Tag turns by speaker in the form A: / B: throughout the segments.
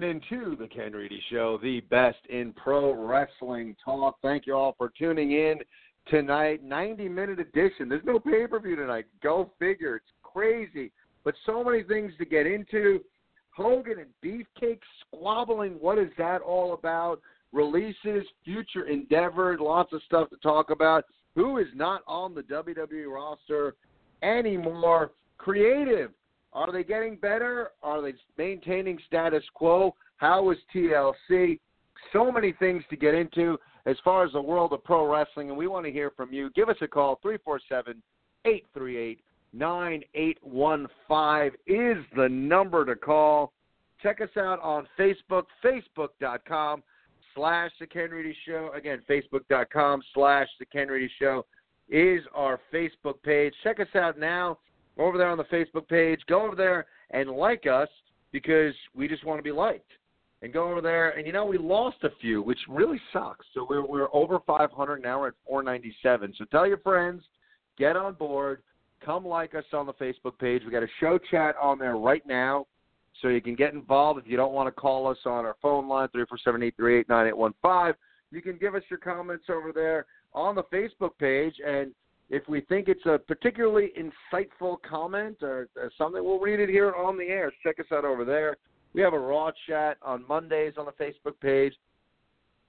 A: tuned in to the Ken Reedy Show, the best in pro wrestling talk. Thank you all for tuning in tonight. 90 minute edition. There's no pay per view tonight. Go figure. It's crazy. But so many things to get into. Hogan and Beefcake squabbling. What is that all about? Releases, future endeavor, lots of stuff to talk about. Who is not on the WWE roster anymore? Creative. Are they getting better? Are they maintaining status quo? How is TLC? So many things to get into as far as the world of pro wrestling, and we want to hear from you. Give us a call, 347 838 9815 is the number to call. Check us out on Facebook, facebook.com slash The Ken Reedy Show. Again, facebook.com slash The Ken Reedy Show is our Facebook page. Check us out now over there on the Facebook page. Go over there and like us because we just want to be liked. And go over there, and you know we lost a few, which really sucks. So we're we're over 500 now. We're at 497. So tell your friends, get on board, come like us on the Facebook page. We got a show chat on there right now, so you can get involved. If you don't want to call us on our phone line three four seven eight three eight nine eight one five, you can give us your comments over there on the Facebook page and if we think it's a particularly insightful comment or, or something, we'll read it here on the air. Check us out over there. We have a Raw chat on Mondays on the Facebook page,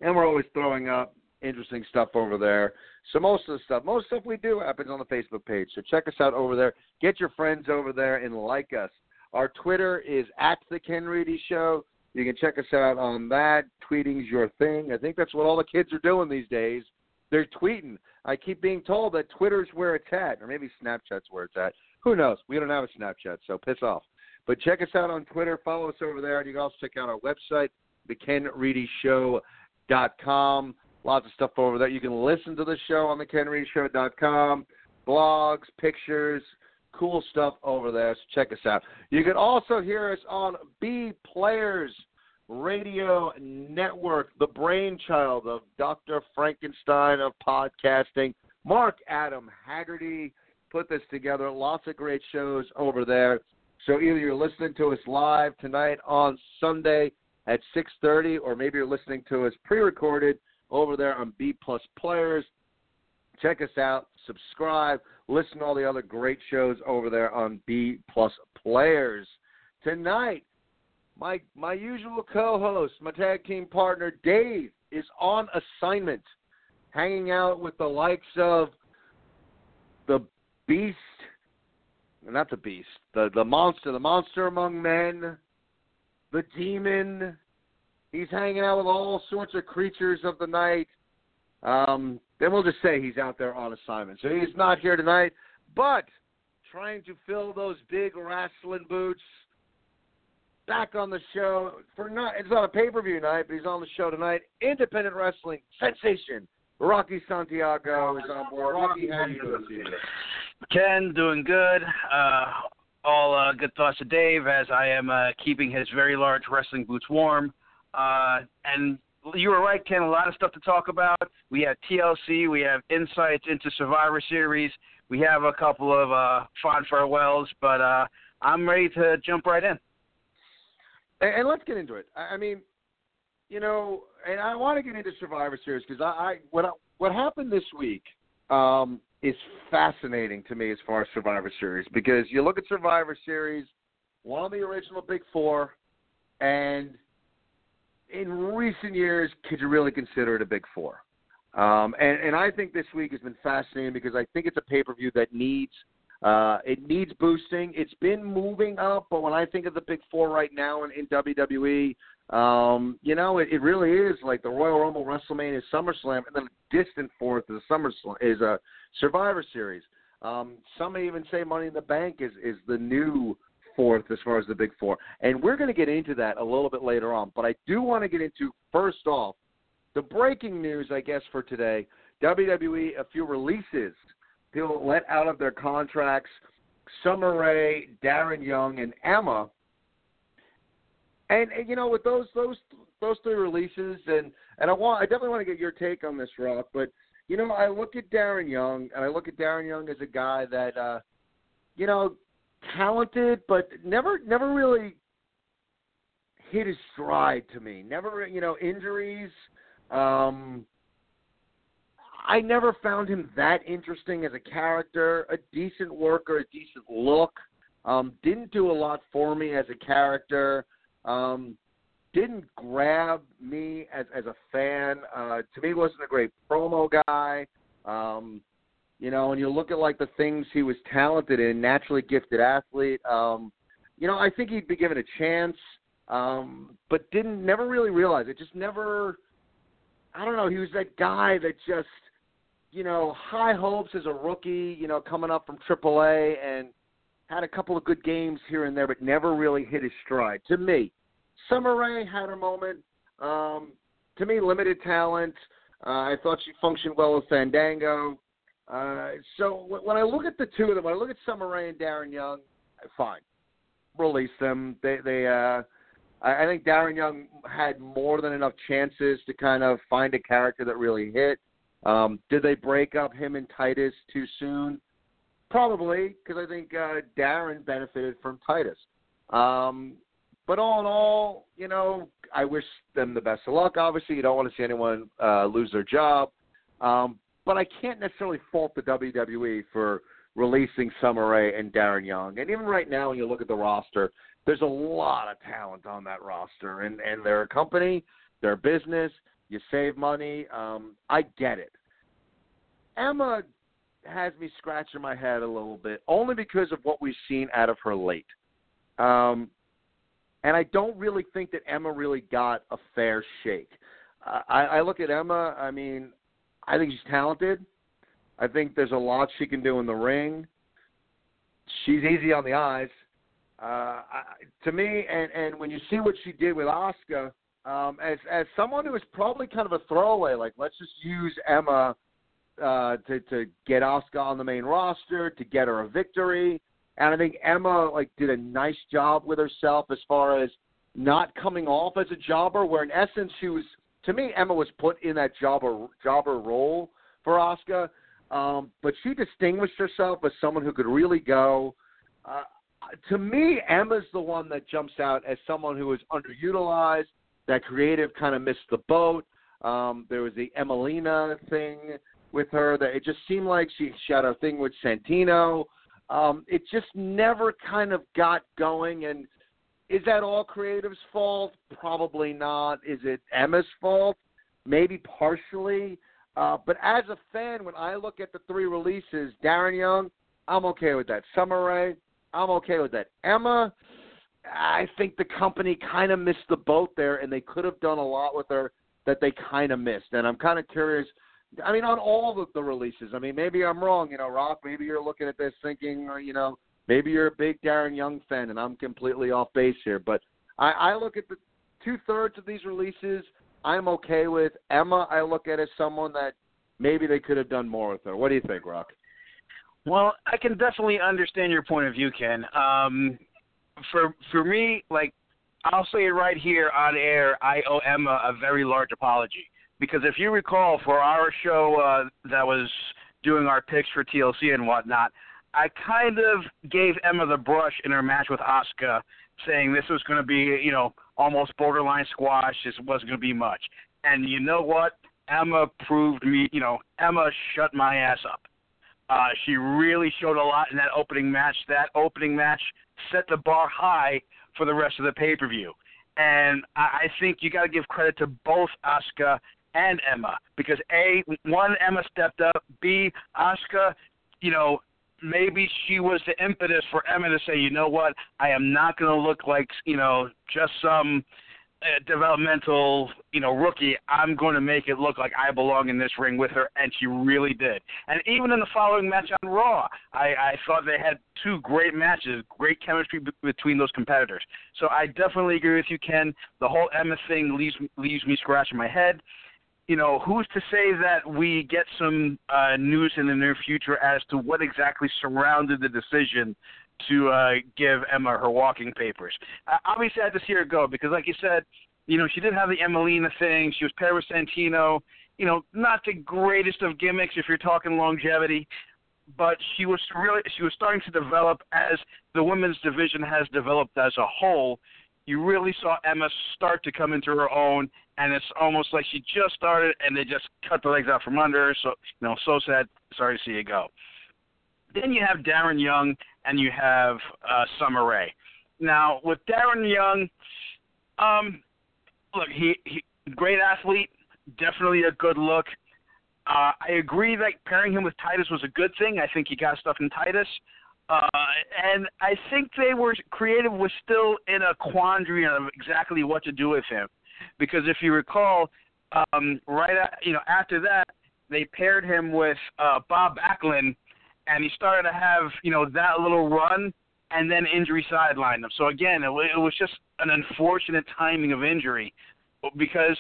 A: and we're always throwing up interesting stuff over there. So most of the stuff, most stuff we do happens on the Facebook page. So check us out over there. Get your friends over there and like us. Our Twitter is at the Ken Reedy Show. You can check us out on that. Tweeting's your thing. I think that's what all the kids are doing these days. They're tweeting. I keep being told that Twitter's where it's at, or maybe Snapchat's where it's at. Who knows? We don't have a Snapchat, so piss off. But check us out on Twitter. Follow us over there. You can also check out our website, thekenreedyshow.com. Lots of stuff over there. You can listen to the show on thekenreedyshow.com. Blogs, pictures, cool stuff over there. So check us out. You can also hear us on B Players Radio Network, the brainchild of Dr. Frankenstein of podcasting. Mark Adam Haggerty put this together. Lots of great shows over there. So either you're listening to us live tonight on Sunday at 6:30, or maybe you're listening to us pre-recorded over there on B Plus Players. Check us out, subscribe, listen to all the other great shows over there on B Plus Players. Tonight, my my usual co-host, my tag team partner Dave is on assignment, hanging out with the likes of the Beast, not the Beast, the the monster, the monster among men, the demon. He's hanging out with all sorts of creatures of the night. Um, then we'll just say he's out there on assignment. So he's not here tonight, but trying to fill those big wrestling boots back on the show for not it's not a pay per view night, but he's on the show tonight. Independent wrestling sensation. Rocky Santiago is on board. Rocky, how you doing? today?
B: Ken, doing good. Uh, all uh, good thoughts to Dave as I am uh, keeping his very large wrestling boots warm. Uh, and you were right, Ken. A lot of stuff to talk about. We have TLC. We have insights into Survivor Series. We have a couple of uh, fond farewells, but uh, I'm ready to jump right in.
A: And, and let's get into it. I, I mean, you know, and I want to get into Survivor Series because I, I what I, what happened this week um, is fascinating to me as far as Survivor Series because you look at Survivor Series, one of the original Big Four, and in recent years, could you really consider it a Big Four? Um, and, and I think this week has been fascinating because I think it's a pay per view that needs uh, it needs boosting. It's been moving up, but when I think of the Big Four right now in, in WWE, um, you know, it, it really is like the Royal Rumble, WrestleMania, SummerSlam, and then distant fourth is SummerSlam is a Survivor Series. Um, some may even say Money in the Bank is is the new fourth as far as the Big Four, and we're going to get into that a little bit later on. But I do want to get into first off the breaking news, I guess, for today. WWE a few releases people let out of their contracts. Summer Rae, Darren Young, and Emma. And, and you know, with those those those three releases, and and I want I definitely want to get your take on this, Rock. But you know, I look at Darren Young, and I look at Darren Young as a guy that, uh, you know, talented, but never never really hit his stride to me. Never, you know, injuries. Um, I never found him that interesting as a character, a decent worker, a decent look. Um, didn't do a lot for me as a character. Um, didn't grab me as as a fan. Uh, to me, wasn't a great promo guy. Um, you know, and you look at like the things he was talented in, naturally gifted athlete. Um, you know, I think he'd be given a chance, um, but didn't never really realize it. Just never. I don't know. He was that guy that just you know, high hopes as a rookie, you know, coming up from AAA and had a couple of good games here and there, but never really hit his stride. To me, Summer Rae had her moment. Um, to me, limited talent. Uh, I thought she functioned well with Fandango. Uh, so when I look at the two of them, when I look at Summer Rae and Darren Young, fine, release them. They, they, uh, I, I think Darren Young had more than enough chances to kind of find a character that really hit. Um, did they break up him and Titus too soon? Probably, because I think uh, Darren benefited from Titus. Um, but all in all, you know, I wish them the best of luck. Obviously, you don't want to see anyone uh, lose their job. Um, but I can't necessarily fault the WWE for releasing Summer Rae and Darren Young. And even right now, when you look at the roster, there's a lot of talent on that roster, and and they're company, they're business, you save money. Um, I get it. Emma has me scratching my head a little bit, only because of what we've seen out of her late. Um, and I don't really think that Emma really got a fair shake. Uh, I, I look at Emma. I mean, I think she's talented. I think there's a lot she can do in the ring. She's easy on the eyes. Uh, I, to me, and and when you see what she did with Asuka, um, as as someone who is probably kind of a throwaway, like let's just use Emma uh, to to get Asuka on the main roster to get her a victory, and I think Emma like did a nice job with herself as far as not coming off as a jobber, where in essence she was to me Emma was put in that jobber jobber role for Asuka, um, but she distinguished herself as someone who could really go. Uh, to me, Emma's the one that jumps out as someone who is underutilized that creative kind of missed the boat. Um, there was the Emmalina thing with her that it just seemed like she, she had a thing with Santino. Um, it just never kind of got going. And is that all creative's fault? Probably not. Is it Emma's fault? Maybe partially. Uh, but as a fan, when I look at the three releases, Darren Young, I'm okay with that. Summer Rae, I'm okay with that. Emma, I think the company kind of missed the boat there, and they could have done a lot with her that they kind of missed. And I'm kind of curious. I mean, on all of the releases. I mean, maybe I'm wrong. You know, Rock. Maybe you're looking at this thinking, or you know, maybe you're a big Darren Young fan, and I'm completely off base here. But I, I look at the two thirds of these releases. I'm okay with Emma. I look at as someone that maybe they could have done more with her. What do you think, Rock?
B: Well, I can definitely understand your point of view, Ken. Um, for for me, like I'll say it right here on air. I owe Emma a very large apology because if you recall, for our show uh, that was doing our picks for TLC and whatnot, I kind of gave Emma the brush in her match with Asuka, saying this was going to be, you know, almost borderline squash. This wasn't going to be much. And you know what? Emma proved me, you know, Emma shut my ass up. Uh, she really showed a lot in that opening match. That opening match set the bar high for the rest of the pay per view. And I, I think you got to give credit to both Asuka and Emma because a one Emma stepped up, b Asuka, you know, maybe she was the impetus for Emma to say, you know what, I am not going to look like you know just some uh, developmental, you know, rookie, I'm going to make it look like I belong in this ring with her, and she really did. And even in the following match on Raw, I, I thought they had two great matches, great chemistry b- between those competitors. So I definitely agree with you, Ken. The whole Emma thing leaves leaves me scratching my head. You know, who's to say that we get some uh, news in the near future as to what exactly surrounded the decision to uh, give Emma her walking papers. Uh, obviously, I had to see her go because, like you said, you know she did have the Emmalina thing. She was paired with Santino. You know, not the greatest of gimmicks if you're talking longevity, but she was really she was starting to develop as the women's division has developed as a whole. You really saw Emma start to come into her own, and it's almost like she just started and they just cut the legs out from under her. So, you know, so sad. Sorry to see you go. Then you have Darren Young and you have uh, Summer Rae. Now with Darren Young, um, look, he, he great athlete, definitely a good look. Uh, I agree that pairing him with Titus was a good thing. I think he got stuff in Titus. Uh, and I think they were creative was still in a quandary of exactly what to do with him, because if you recall, um, right at, you know after that they paired him with uh, Bob Backlund, and he started to have you know that little run, and then injury sidelined him. So again, it, it was just an unfortunate timing of injury, because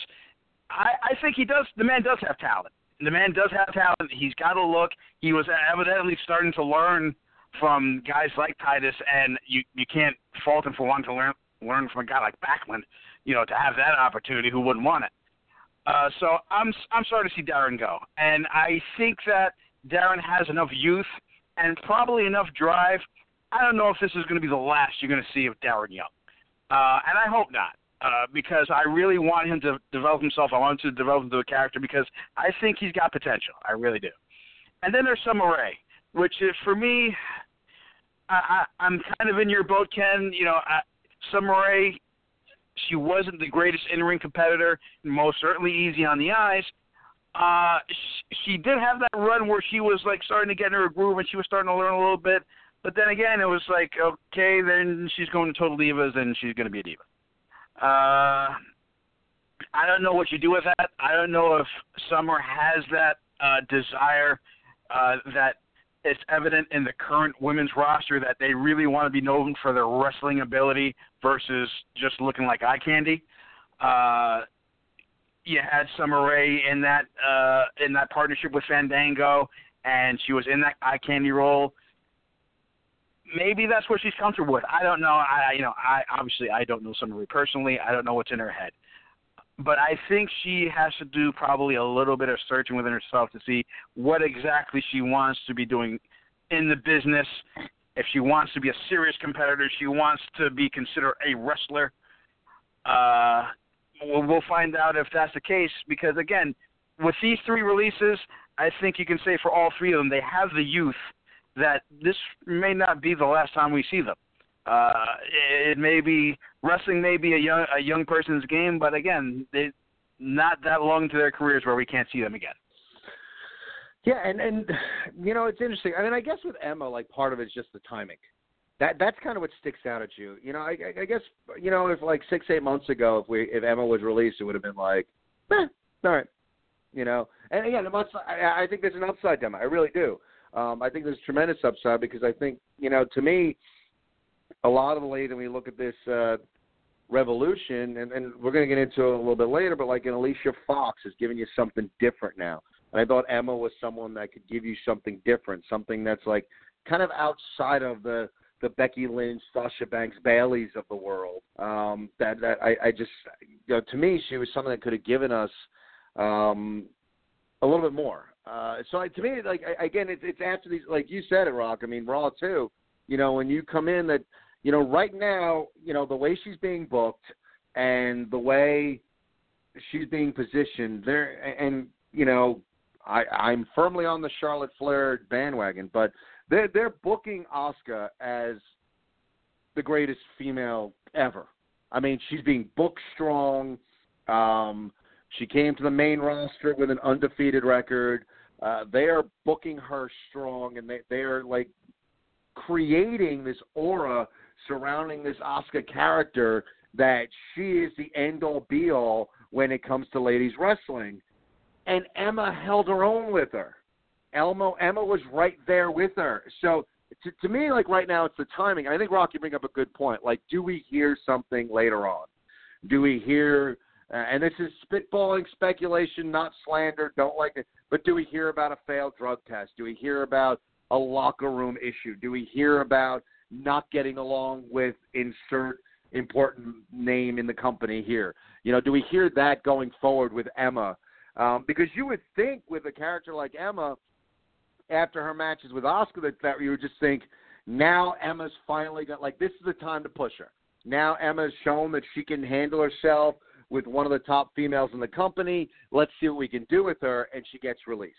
B: I, I think he does. The man does have talent. The man does have talent. He's got a look. He was evidently starting to learn from guys like Titus, and you you can't fault him for wanting to learn learn from a guy like Backlund. You know, to have that opportunity, who wouldn't want it? Uh, so I'm I'm sorry to see Darren go, and I think that Darren has enough youth and probably enough drive. I don't know if this is going to be the last you're going to see of Darren Young, uh, and I hope not, uh, because I really want him to develop himself. I want him to develop into a character because I think he's got potential. I really do. And then there's Summer Rae, which is, for me, I, I, I'm kind of in your boat, Ken. You know, I, Summer Rae, she wasn't the greatest in-ring competitor, most certainly easy on the eyes, uh, she, did have that run where she was like starting to get in her groove and she was starting to learn a little bit. But then again, it was like, okay, then she's going to Total Divas and she's going to be a diva. Uh, I don't know what you do with that. I don't know if Summer has that uh, desire uh, that it's evident in the current women's roster that they really want to be known for their wrestling ability versus just looking like eye candy. Uh, you had Summer Rae in that uh, in that partnership with Fandango, and she was in that eye candy role. Maybe that's what she's comfortable with. I don't know. I you know I obviously I don't know Summer Rae personally. I don't know what's in her head, but I think she has to do probably a little bit of searching within herself to see what exactly she wants to be doing in the business. If she wants to be a serious competitor, she wants to be considered a wrestler. Uh, we'll, find out if that's the case because again, with these three releases, I think you can say for all three of them they have the youth that this may not be the last time we see them. Uh, it may be wrestling may be a young a young person's game, but again, they not that long into their careers where we can't see them again.
A: Yeah, and and you know it's interesting. I mean, I guess with Emma, like part of it's just the timing that that's kind of what sticks out at you. You know, I, I guess you know if like six eight months ago, if we if Emma was released, it would have been like, eh, all right, you know. And again, I, I I think there's an upside to Emma. I really do. Um, I think there's tremendous upside because I think you know to me, a lot of the late, when we look at this uh, revolution, and, and we're going to get into it a little bit later, but like an Alicia Fox is giving you something different now. And I thought Emma was someone that could give you something different, something that's like kind of outside of the the Becky Lynch, Sasha Banks, Bayleys of the world. Um, that that I, I just you know to me she was something that could have given us um, a little bit more. Uh, so to me, like again, it's it's after these, like you said it, Rock. I mean, Raw too. You know, when you come in, that you know, right now, you know, the way she's being booked and the way she's being positioned there, and you know, I I'm firmly on the Charlotte Flair bandwagon, but they're they're booking Asuka as the greatest female ever. I mean, she's being booked strong. Um, she came to the main roster with an undefeated record. Uh, they are booking her strong, and they they are like creating this aura surrounding this Asuka character that she is the end all be all when it comes to ladies wrestling. And Emma held her own with her. Elmo Emma was right there with her. So to, to me, like right now, it's the timing. I think Rocky bring up a good point. Like, do we hear something later on? Do we hear? Uh, and this is spitballing speculation, not slander. Don't like it. But do we hear about a failed drug test? Do we hear about a locker room issue? Do we hear about not getting along with insert important name in the company here? You know, do we hear that going forward with Emma? Um, because you would think with a character like Emma, after her matches with Asuka that, that you would just think, now Emma's finally got like this is the time to push her. Now Emma's shown that she can handle herself with one of the top females in the company. Let's see what we can do with her, and she gets released.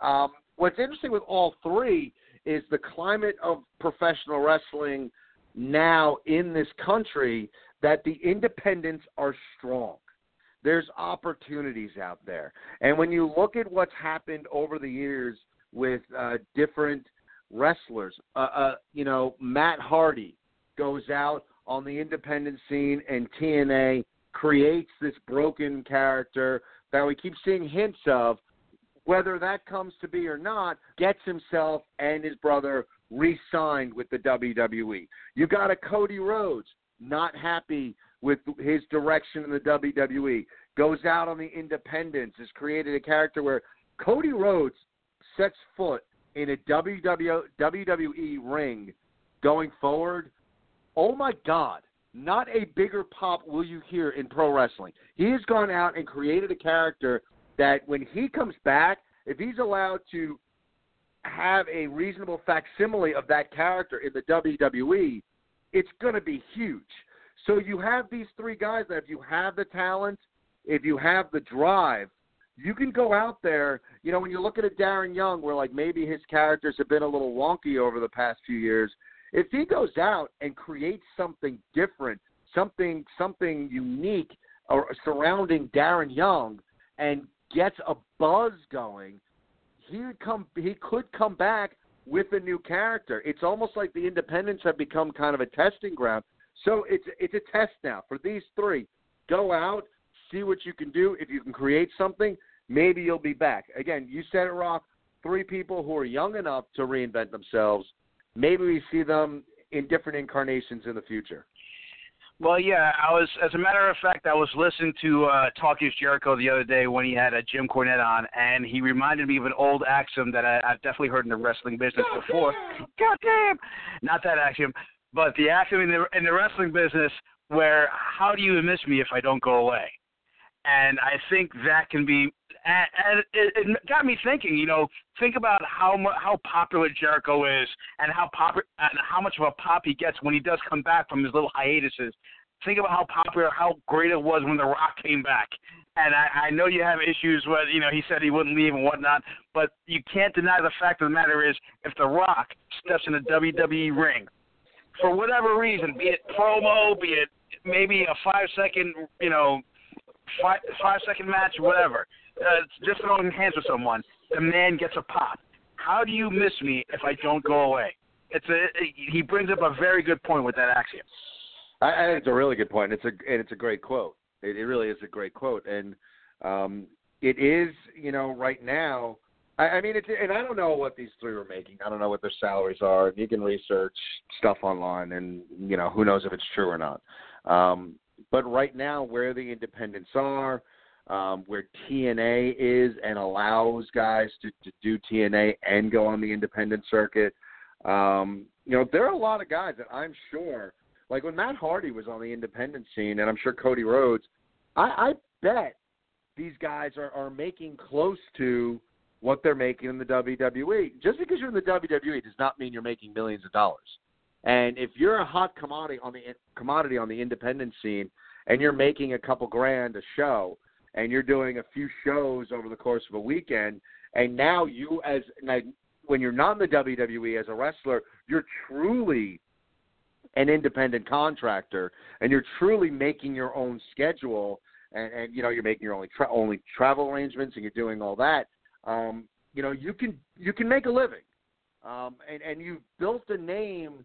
A: Um, what's interesting with all three is the climate of professional wrestling now in this country that the independents are strong. There's opportunities out there. And when you look at what's happened over the years with uh, different wrestlers, uh, uh, you know, Matt Hardy goes out on the independent scene and TNA creates this broken character that we keep seeing hints of. Whether that comes to be or not, gets himself and his brother re signed with the WWE. You got a Cody Rhodes not happy with his direction in the WWE, goes out on the independents, has created a character where Cody Rhodes sets foot in a WWE ring going forward. Oh my God, not a bigger pop will you hear in pro wrestling. He has gone out and created a character that when he comes back, if he's allowed to have a reasonable facsimile of that character in the WWE, it's going to be huge. So you have these three guys that if you have the talent, if you have the drive, you can go out there. You know, when you look at a Darren Young, where like maybe his characters have been a little wonky over the past few years, if he goes out and creates something different, something something unique or surrounding Darren Young, and gets a buzz going, he would come. He could come back with a new character. It's almost like the independents have become kind of a testing ground. So it's it's a test now for these three. Go out, see what you can do. If you can create something, maybe you'll be back. Again, you said it, Rock. Three people who are young enough to reinvent themselves. Maybe we see them in different incarnations in the future.
B: Well, yeah, I was. As a matter of fact, I was listening to uh, Talk Is Jericho the other day when he had a Jim Cornette on, and he reminded me of an old axiom that I, I've definitely heard in the wrestling business God before. Damn. God damn! Not that axiom, but the axiom in the in the wrestling business where how do you miss me if I don't go away? And I think that can be and, it, got me thinking. You know, think about how how popular Jericho is, and how pop and how much of a pop he gets when he does come back from his little hiatuses. Think about how popular, how great it was when The Rock came back. And I, I know you have issues with, you know, he said he wouldn't leave and whatnot, but you can't deny the fact of the matter is, if The Rock steps in a WWE ring, for whatever reason, be it promo, be it maybe a five second, you know, five five second match, whatever uh, just throwing hands with someone, the man gets a pop. How do you miss me if I don't go away? It's a he brings up a very good point with that axiom.
A: I, I think it's a really good point. It's a and it's a great quote. It, it really is a great quote, and um, it is you know right now. I, I mean, it's and I don't know what these three are making. I don't know what their salaries are. You can research stuff online, and you know who knows if it's true or not. Um, but right now, where the independents are, um, where TNA is and allows guys to, to do TNA and go on the independent circuit. Um, you know, there are a lot of guys that I'm sure, like when Matt Hardy was on the independent scene, and I'm sure Cody Rhodes, I, I bet these guys are, are making close to what they're making in the WWE. Just because you're in the WWE does not mean you're making millions of dollars. And if you're a hot commodity on the commodity on the independent scene, and you're making a couple grand a show, and you're doing a few shows over the course of a weekend, and now you as when you're not in the WWE as a wrestler, you're truly an independent contractor, and you're truly making your own schedule, and, and you know you're making your only tra- only travel arrangements, and you're doing all that. Um, you know you can you can make a living, um, and and you've built a name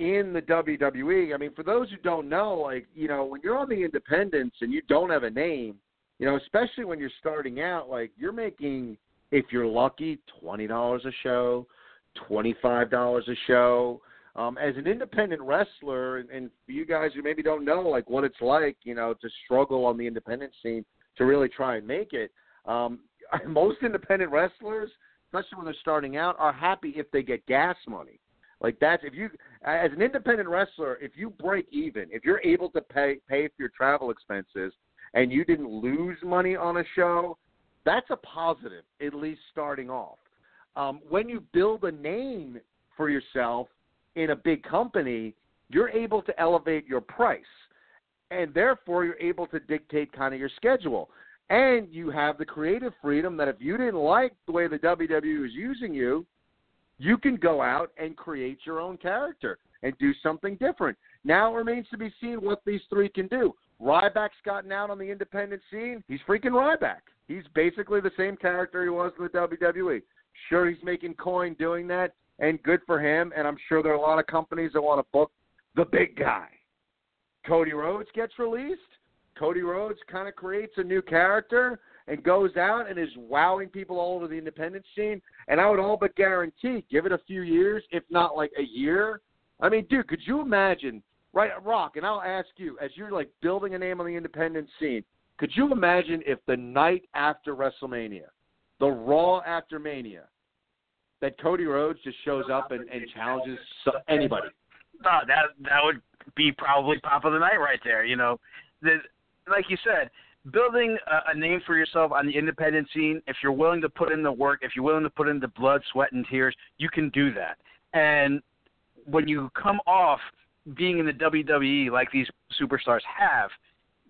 A: in the WWE. I mean, for those who don't know, like you know, when you're on the independents and you don't have a name, you know, especially when you're starting out, like you're making, if you're lucky, twenty dollars a show, twenty five dollars a show. Um, as an independent wrestler, and, and for you guys who maybe don't know like what it's like, you know, to struggle on the independent scene to really try and make it. Um, most independent wrestlers, especially when they're starting out, are happy if they get gas money. Like that's if you as an independent wrestler, if you break even, if you're able to pay pay for your travel expenses and you didn't lose money on a show, that's a positive, at least starting off. Um, when you build a name for yourself in a big company, you're able to elevate your price. And therefore, you're able to dictate kind of your schedule. And you have the creative freedom that if you didn't like the way the WWE was using you, you can go out and create your own character and do something different. Now it remains to be seen what these three can do. Ryback's gotten out on the independent scene. He's freaking Ryback. He's basically the same character he was in the WWE. Sure, he's making coin doing that, and good for him. And I'm sure there are a lot of companies that want to book the big guy. Cody Rhodes gets released. Cody Rhodes kind of creates a new character and goes out and is wowing people all over the independent scene. And I would all but guarantee, give it a few years, if not like a year. I mean, dude, could you imagine, right, Rock? And I'll ask you, as you're like building a name on the independent scene, could you imagine if the night after WrestleMania, the Raw after Mania, that Cody Rhodes just shows up and, and challenges anybody?
B: No, that that would be probably pop of the night right there. You know, the, like you said, building a, a name for yourself on the independent scene, if you're willing to put in the work, if you're willing to put in the blood, sweat, and tears, you can do that. And when you come off being in the WWE like these superstars have,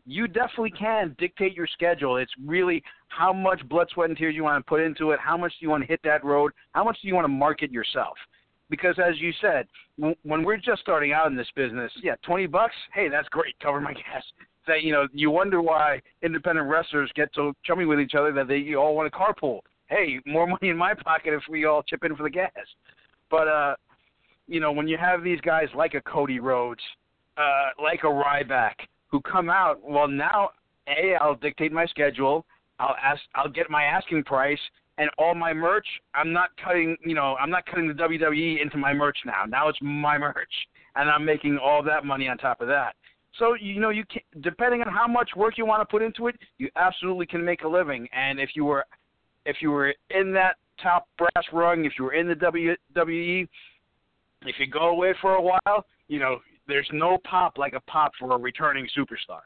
B: you definitely can dictate your schedule. It's really how much blood, sweat, and tears you want to put into it. How much do you want to hit that road? How much do you want to market yourself? Because as you said, when we're just starting out in this business, yeah, twenty bucks, hey, that's great, cover my gas that you know you wonder why independent wrestlers get so chummy with each other that they all want to carpool. Hey, more money in my pocket if we all chip in for the gas. But uh, you know, when you have these guys like a Cody Rhodes, uh, like a Ryback, who come out, well now, a I'll dictate my schedule. I'll ask, I'll get my asking price, and all my merch. I'm not cutting, you know, I'm not cutting the WWE into my merch now. Now it's my merch, and I'm making all that money on top of that. So you know you can depending on how much work you want to put into it, you absolutely can make a living. And if you were if you were in that top brass rung, if you were in the WWE, if you go away for a while, you know there's no pop like a pop for a returning superstar.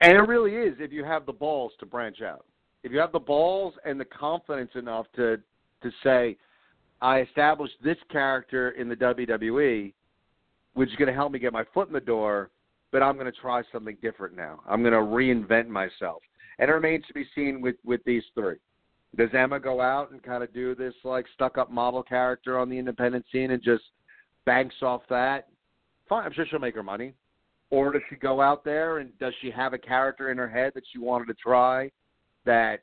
A: And it really is if you have the balls to branch out. If you have the balls and the confidence enough to to say, I established this character in the WWE which is going to help me get my foot in the door. But I'm going to try something different now. I'm going to reinvent myself, and it remains to be seen with with these three. Does Emma go out and kind of do this like stuck up model character on the independent scene and just banks off that? Fine, I'm sure she'll make her money. Or does she go out there and does she have a character in her head that she wanted to try that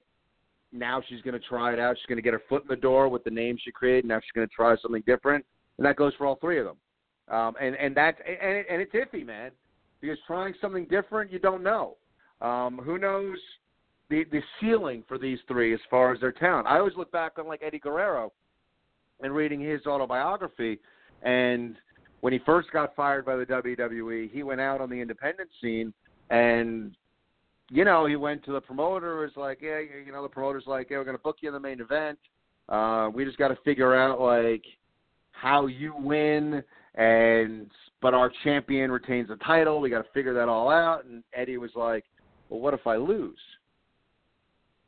A: now she's going to try it out. She's going to get her foot in the door with the name she created. Now she's going to try something different, and that goes for all three of them. Um, and and that and, it, and it's iffy, man, because trying something different, you don't know. Um, who knows the the ceiling for these three as far as their talent? I always look back on like Eddie Guerrero and reading his autobiography, and when he first got fired by the WWE, he went out on the independent scene and you know, he went to the promoter. Was like, yeah, you know, the promoter's like, yeah, we're gonna book you in the main event. Uh, we just got to figure out like how you win and but our champion retains the title. We got to figure that all out. And Eddie was like, "Well, what if I lose?"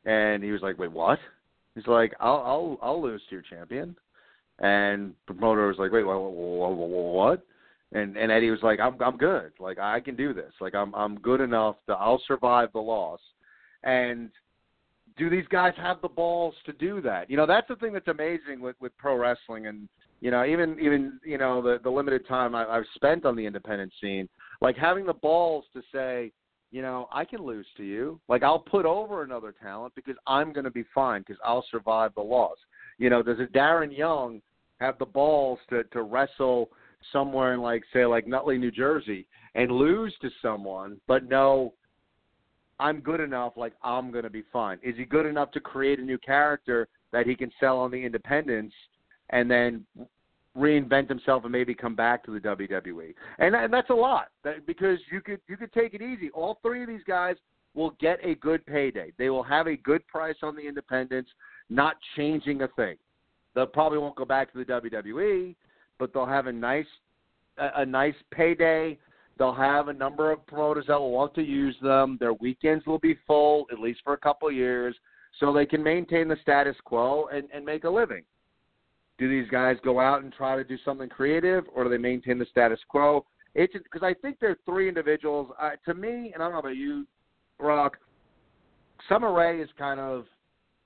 A: And he was like, "Wait, what?" He's like, "I'll I'll I'll lose to your champion." And promoter was like, "Wait, what?" what? And and Eddie was like, "I'm I'm good. Like I can do this. Like I'm I'm good enough to I'll survive the loss." And do these guys have the balls to do that? You know, that's the thing that's amazing with with pro wrestling and you know, even even you know the the limited time I, I've spent on the independent scene, like having the balls to say, you know, I can lose to you. Like I'll put over another talent because I'm going to be fine because I'll survive the loss. You know, does a Darren Young have the balls to to wrestle somewhere in like say like Nutley, New Jersey, and lose to someone, but know I'm good enough. Like I'm going to be fine. Is he good enough to create a new character that he can sell on the independents? and then reinvent himself and maybe come back to the WWE. And, and that's a lot that, because you could you could take it easy. All three of these guys will get a good payday. They will have a good price on the independents, not changing a thing. They probably won't go back to the WWE, but they'll have a nice a, a nice payday. They'll have a number of promoters that will want to use them. Their weekends will be full, at least for a couple of years, so they can maintain the status quo and, and make a living. Do these guys go out and try to do something creative, or do they maintain the status quo? It's because I think there are three individuals. Uh, to me, and I don't know about you, Rock. Summer Rae is kind of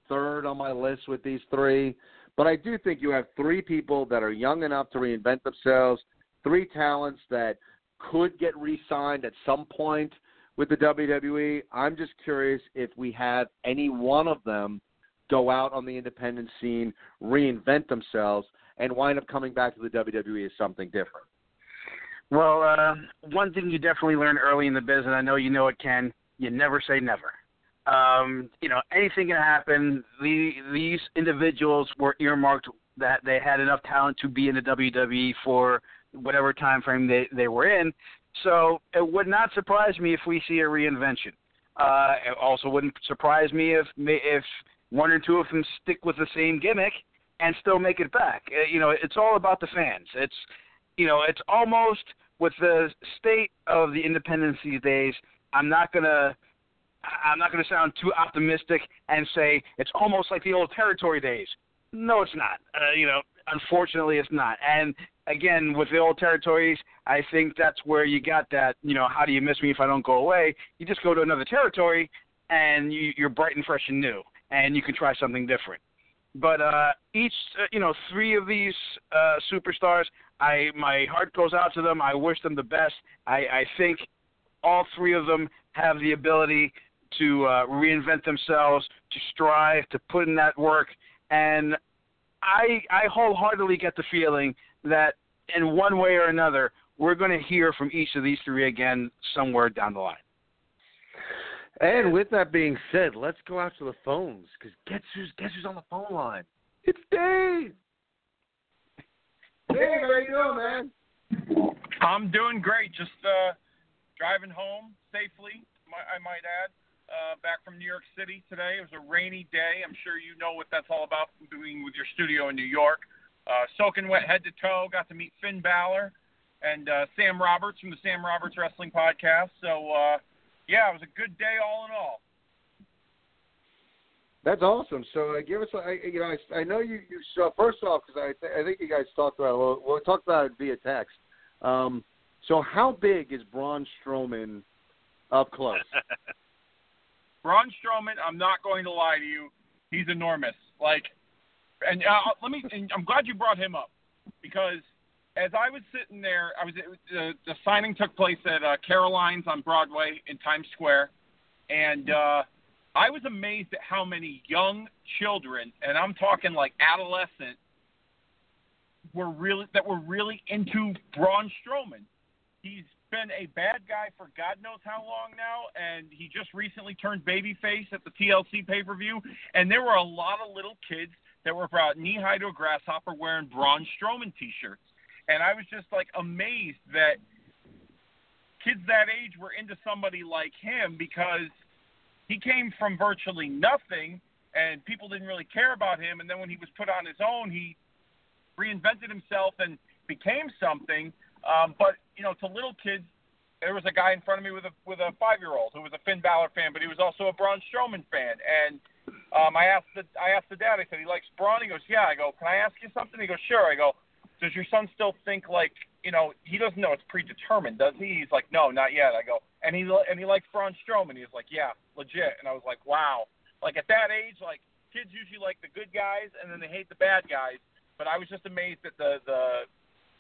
A: third on my list with these three, but I do think you have three people that are young enough to reinvent themselves, three talents that could get re-signed at some point with the WWE. I'm just curious if we have any one of them go out on the independent scene, reinvent themselves, and wind up coming back to the WWE as something different?
B: Well, uh, one thing you definitely learn early in the business, I know you know it, Ken, you never say never. Um, you know, anything can happen. The, these individuals were earmarked that they had enough talent to be in the WWE for whatever time frame they, they were in. So it would not surprise me if we see a reinvention. Uh, it also wouldn't surprise me if if one or two of them stick with the same gimmick and still make it back. Uh, you know, it's all about the fans. It's you know, it's almost with the state of the independence these days. I'm not gonna I'm not gonna sound too optimistic and say it's almost like the old territory days. No, it's not. Uh, you know, unfortunately, it's not. And again, with the old territories, I think that's where you got that. You know, how do you miss me if I don't go away? You just go to another territory, and you, you're bright and fresh and new and you can try something different. But uh, each, uh, you know, three of these uh, superstars, I my heart goes out to them. I wish them the best. I, I think all three of them have the ability to uh, reinvent themselves, to strive, to put in that work, and I I wholeheartedly get the feeling that in one way or another we're going to hear from each of these three again somewhere down the line.
A: And with that being said, let's go out to the phones because guess who's guess who's on the phone line? It's Dave. Dave, how you doing, man?
C: I'm doing great. Just uh, driving home safely, I might add. Uh, back from New York City today. It was a rainy day. I'm sure you know what that's all about doing with your studio in New York. Uh, soaking wet head to toe. Got to meet Finn Balor and uh, Sam Roberts from the Sam Roberts Wrestling Podcast. So uh, yeah, it was a good day all in all.
A: That's awesome. So uh, give us, I, you know, I, I know you. you so first off, because I, th- I think you guys talked about it. Well, we talked about it via text. Um, so how big is Braun Strowman up close?
C: Braun Strowman, I'm not going to lie to you, he's enormous. Like, and uh, let me. And I'm glad you brought him up because as I was sitting there, I was the, the signing took place at uh, Caroline's on Broadway in Times Square, and uh, I was amazed at how many young children, and I'm talking like adolescent, were really that were really into Braun Strowman. He's been a bad guy for God knows how long now, and he just recently turned babyface at the TLC pay per view, and there were a lot of little kids that were about knee high to a grasshopper wearing Braun Strowman T-shirts and I was just like amazed that kids that age were into somebody like him because he came from virtually nothing and people didn't really care about him and then when he was put on his own he reinvented himself and became something. Um, but you know, to little kids, there was a guy in front of me with a with a five year old who was a Finn Balor fan, but he was also a Braun Strowman fan. And um, I asked the I asked the dad. I said he likes Braun. He goes, yeah. I go, can I ask you something? He goes, sure. I go, does your son still think like you know he doesn't know it's predetermined, does he? He's like, no, not yet. I go, and he and he likes Braun Strowman. He's like, yeah, legit. And I was like, wow. Like at that age, like kids usually like the good guys and then they hate the bad guys. But I was just amazed at the the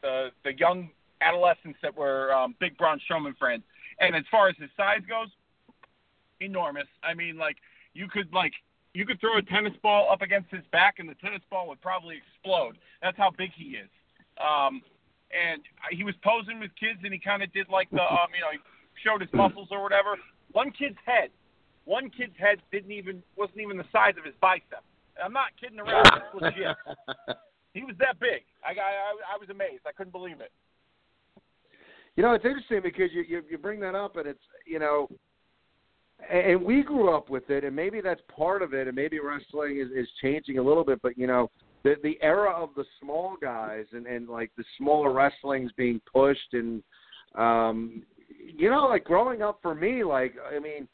C: the, the young adolescents that were um, big Braun Strowman fans. And as far as his size goes, enormous. I mean, like you could like you could throw a tennis ball up against his back and the tennis ball would probably explode. That's how big he is. Um, and he was posing with kids and he kind of did like the um, you know he showed his muscles or whatever. One kid's head, one kid's head didn't even wasn't even the size of his bicep. I'm not kidding around. It's legit. he was that big. I, I I was amazed. I couldn't believe it.
A: You know, it's interesting because you, you you bring that up, and it's you know, and we grew up with it, and maybe that's part of it, and maybe wrestling is, is changing a little bit. But you know, the the era of the small guys and and like the smaller wrestling's being pushed, and um, you know, like growing up for me, like I mean.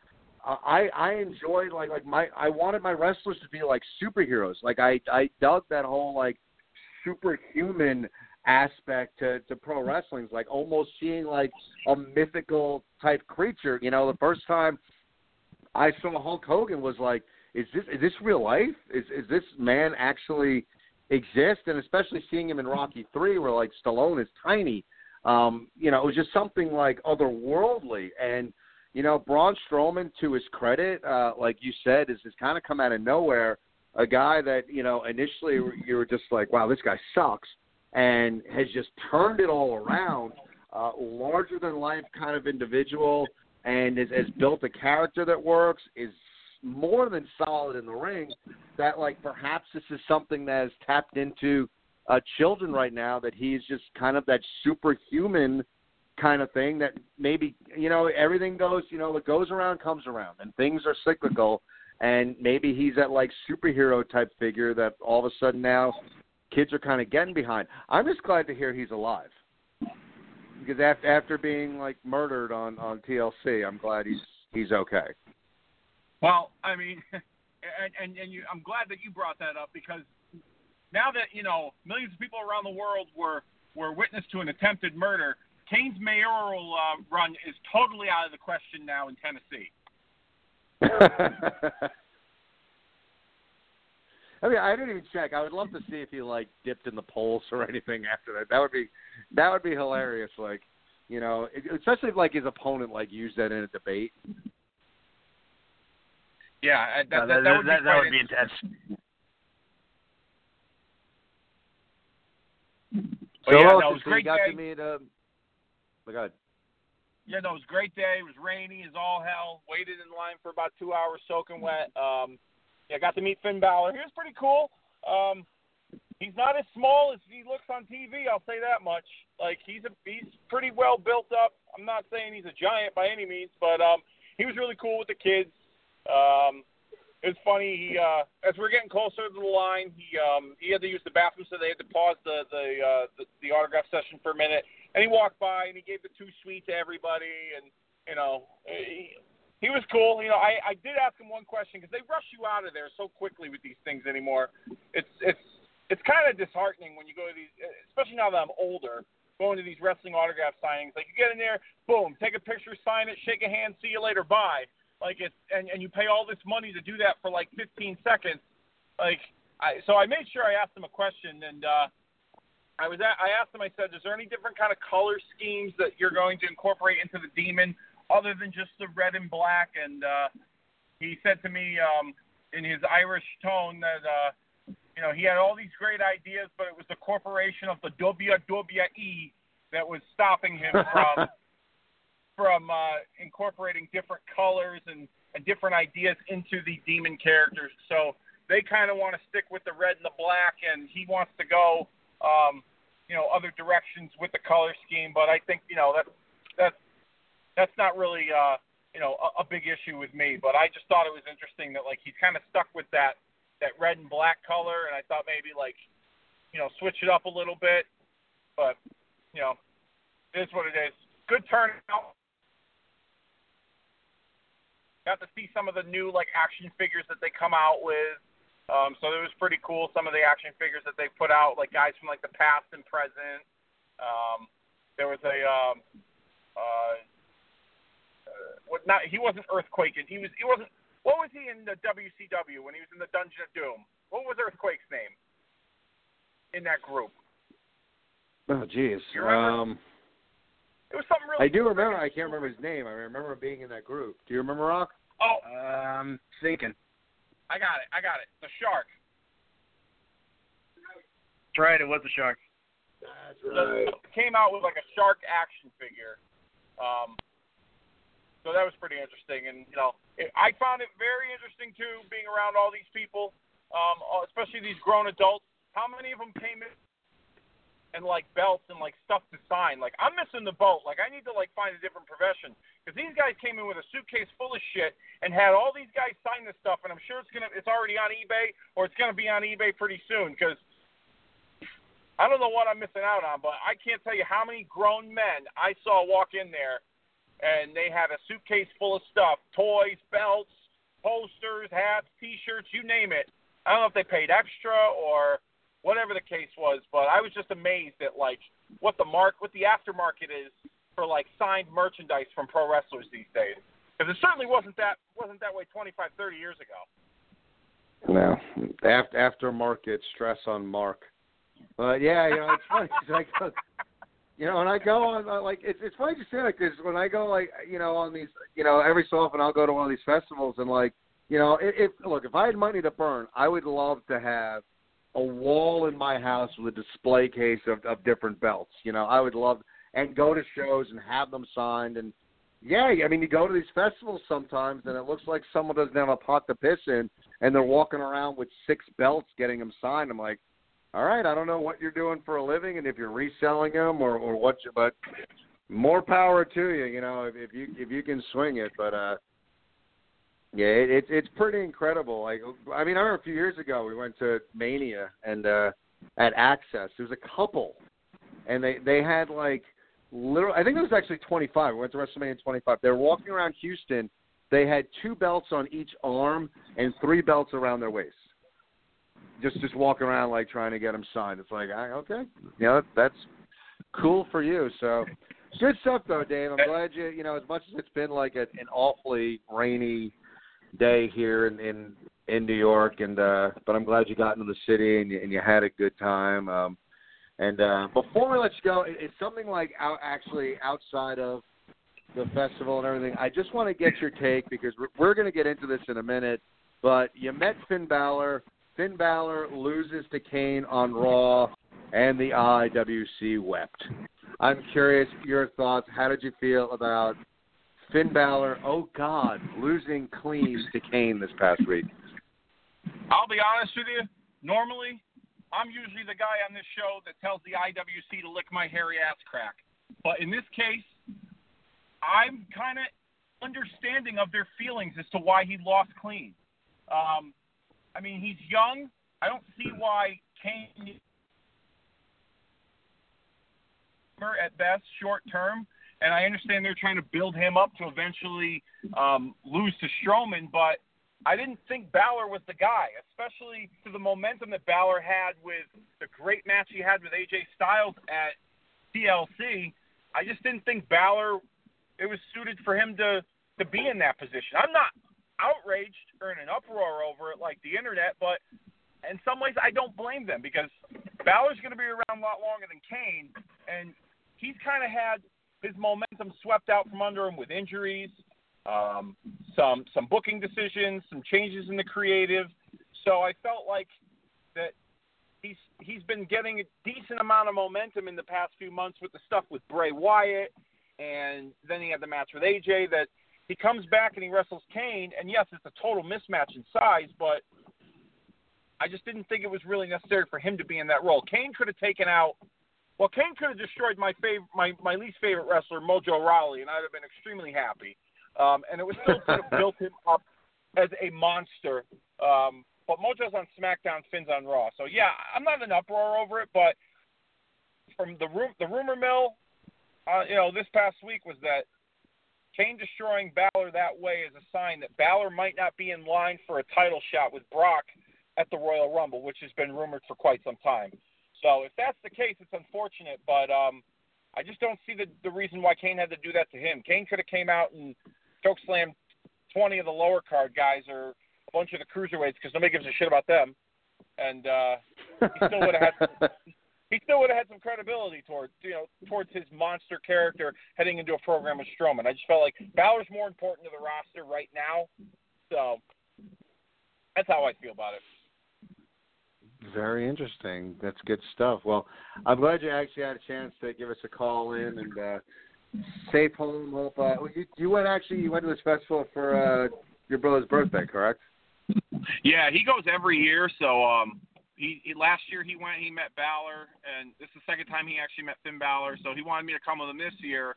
A: I I enjoyed like like my I wanted my wrestlers to be like superheroes. Like I I dug that whole like superhuman aspect to, to pro wrestling. It's like almost seeing like a mythical type creature. You know, the first time I saw Hulk Hogan was like, is this is this real life? Is is this man actually exist? And especially seeing him in Rocky Three, where like Stallone is tiny. Um, you know, it was just something like otherworldly. And you know, Braun Strowman, to his credit, uh, like you said, is has kind of come out of nowhere. A guy that you know initially you were just like, wow, this guy sucks and has just turned it all around. Uh, larger than life kind of individual, and has, has built a character that works. Is more than solid in the ring. That like perhaps this is something that has tapped into uh, children right now. That he's just kind of that superhuman kind of thing. That maybe you know everything goes you know what goes around comes around, and things are cyclical. And maybe he's that like superhero type figure that all of a sudden now kids are kind of getting behind. I'm just glad to hear he's alive because after after being like murdered on on TLC, I'm glad he's he's okay.
C: Well, I mean, and and, and you, I'm glad that you brought that up because now that you know millions of people around the world were were witness to an attempted murder, Kane's mayoral uh, run is totally out of the question now in Tennessee.
A: I mean, I didn't even check. I would love to see if he like dipped in the polls or anything after that. That would be that would be hilarious. Like, you know, especially if like his opponent like used that in a debate.
C: Yeah, that,
B: Uh,
C: that, that, would be,
B: that, would be intense.
A: So
C: yeah,
A: else
C: no, it was
A: so
C: great
A: got
C: day.
A: to meet. Um, oh, go ahead.
C: Yeah, no, it was a great day. It was rainy as all hell. Waited in line for about two hours, soaking wet. Um, yeah, got to meet Finn Balor. He was pretty cool. Um, he's not as small as he looks on TV. I'll say that much. Like he's a he's pretty well built up. I'm not saying he's a giant by any means, but um, he was really cool with the kids. Um, it was funny. He uh, as we're getting closer to the line, he um, he had to use the bathroom, so they had to pause the the, uh, the the autograph session for a minute. And he walked by and he gave the Too Sweet to everybody, and you know. He, he was cool. You know, I, I did ask him one question because they rush you out of there so quickly with these things anymore. It's it's it's kind of disheartening when you go to these, especially now that I'm older, going to these wrestling autograph signings. Like you get in there, boom, take a picture, sign it, shake a hand, see you later, bye. Like it's and and you pay all this money to do that for like 15 seconds. Like I so I made sure I asked him a question and. uh I was at, I asked him. I said, "Is there any different kind of color schemes that you're going to incorporate into the demon other than just the red and black. And uh, he said to me um, in his Irish tone that uh, you know he had all these great ideas, but it was the corporation of the WWE that was stopping him from from uh, incorporating different colors and, and different ideas into the demon characters. So they kind of want to stick with the red and the black, and he wants to go. Um, you know, other directions with the color scheme, but I think you know that that's that's not really uh, you know a, a big issue with me. But I just thought it was interesting that like he's kind of stuck with that that red and black color, and I thought maybe like you know, switch it up a little bit. But you know, it is what it is. Good turnout. Got to see some of the new like action figures that they come out with. Um, so it was pretty cool. Some of the action figures that they put out, like guys from like the past and present. Um, there was a um, uh, uh, what not? He wasn't Earthquake. and He was. He wasn't. What was he in the WCW when he was in the Dungeon of Doom? What was Earthquake's name in that group?
A: Oh, jeez. Um,
C: It was something really.
A: I do remember. I can't remember his name. I remember being in that group. Do you remember Rock?
C: Oh,
B: Um, thinking.
C: I got it. I got it. The Shark.
B: That's right. It was the shark.
A: That's
C: The- came out with like a shark action figure. Um, so that was pretty interesting, and you know, it, I found it very interesting too, being around all these people, um, especially these grown adults. How many of them came in and like belts and like stuff to sign? Like I'm missing the boat. Like I need to like find a different profession because these guys came in with a suitcase full of shit and had all these guys sign this stuff, and I'm sure it's gonna it's already on eBay or it's gonna be on eBay pretty soon because. I don't know what I'm missing out on, but I can't tell you how many grown men I saw walk in there and they had a suitcase full of stuff toys, belts, posters, hats, t shirts, you name it. I don't know if they paid extra or whatever the case was, but I was just amazed at like what the mark what the aftermarket is for like signed merchandise from pro wrestlers these days. Because it certainly wasn't that wasn't that way 25, 30 years ago.
A: No, after aftermarket stress on Mark. But yeah, you know it's funny. 'cause I go, you know, when I go on uh, like it's it's funny to say that because when I go like you know on these you know every so often I'll go to one of these festivals and like you know if, if look if I had money to burn I would love to have a wall in my house with a display case of of different belts. You know I would love and go to shows and have them signed and yeah, I mean you go to these festivals sometimes and it looks like someone doesn't have a pot to piss in and they're walking around with six belts getting them signed. I'm like, all right, I don't know what you're doing for a living and if you're reselling them or or what, you, but more power to you. You know, if, if you if you can swing it, but uh, yeah, it, it's it's pretty incredible. Like, I mean, I remember a few years ago we went to Mania and uh at Axxess. There was a couple, and they they had like literally. I think it was actually 25. We went to WrestleMania 25. They were walking around Houston. They had two belts on each arm and three belts around their waist. Just just walking around like trying to get them signed. It's like, ah, okay, you know, that's cool for you. So good stuff though, Dave. I'm glad you you know as much as it's been like a, an awfully rainy day here in in in New York, and uh but I'm glad you got into the city and you, and you had a good time. Um, and uh, before we let you go, it's something like out actually outside of the festival and everything. I just want to get your take because we're, we're going to get into this in a minute. But you met Finn Balor. Finn Balor loses to Kane on Raw, and the IWC wept. I'm curious your thoughts. How did you feel about Finn Balor? Oh God, losing clean to Kane this past week.
C: I'll be honest with you. Normally, I'm usually the guy on this show that tells the IWC to lick my hairy ass crack. But in this case, I'm kind of understanding of their feelings as to why he lost clean. Um, I mean, he's young. I don't see why Kane at best short term. And I understand they're trying to build him up to eventually um, lose to Strowman, but I didn't think Balor was the guy, especially to the momentum that Balor had with the great match he had with AJ Styles at TLC. I just didn't think Balor it was suited for him to to be in that position. I'm not outraged or in an uproar over it like the internet, but in some ways I don't blame them because Balor's going to be around a lot longer than Kane, and he's kind of had his momentum swept out from under him with injuries, um, some some booking decisions, some changes in the creative. So I felt like that he's he's been getting a decent amount of momentum in the past few months with the stuff with Bray Wyatt, and then he had the match with AJ. That he comes back and he wrestles Kane, and yes, it's a total mismatch in size, but I just didn't think it was really necessary for him to be in that role. Kane could have taken out. Well, Kane could have destroyed my favorite, my, my least favorite wrestler, Mojo Rawley, and I'd have been extremely happy. Um, and it was still could have built him up as a monster um, but Mojo's on SmackDown, Finn's on Raw. So yeah, I'm not in an uproar over it, but from the room, the rumor mill, uh, you know, this past week was that Kane destroying Balor that way is a sign that Balor might not be in line for a title shot with Brock at the Royal Rumble, which has been rumored for quite some time. So if that's the case, it's unfortunate, but um, I just don't see the the reason why Kane had to do that to him. Kane could have came out and choke slammed 20 of the lower card guys or a bunch of the cruiserweights because nobody gives a shit about them, and uh, he still would have had he still would have had some credibility towards you know towards his monster character heading into a program with Strowman. I just felt like Balor's more important to the roster right now, so that's how I feel about it.
A: Very interesting. That's good stuff. Well, I'm glad you actually had a chance to give us a call in and uh, safe home. Hope uh, you, you went actually you went to this festival for uh, your brother's birthday, correct?
C: Yeah, he goes every year. So um, he, he last year he went, he met Balor, and this is the second time he actually met Finn Balor. So he wanted me to come with him this year.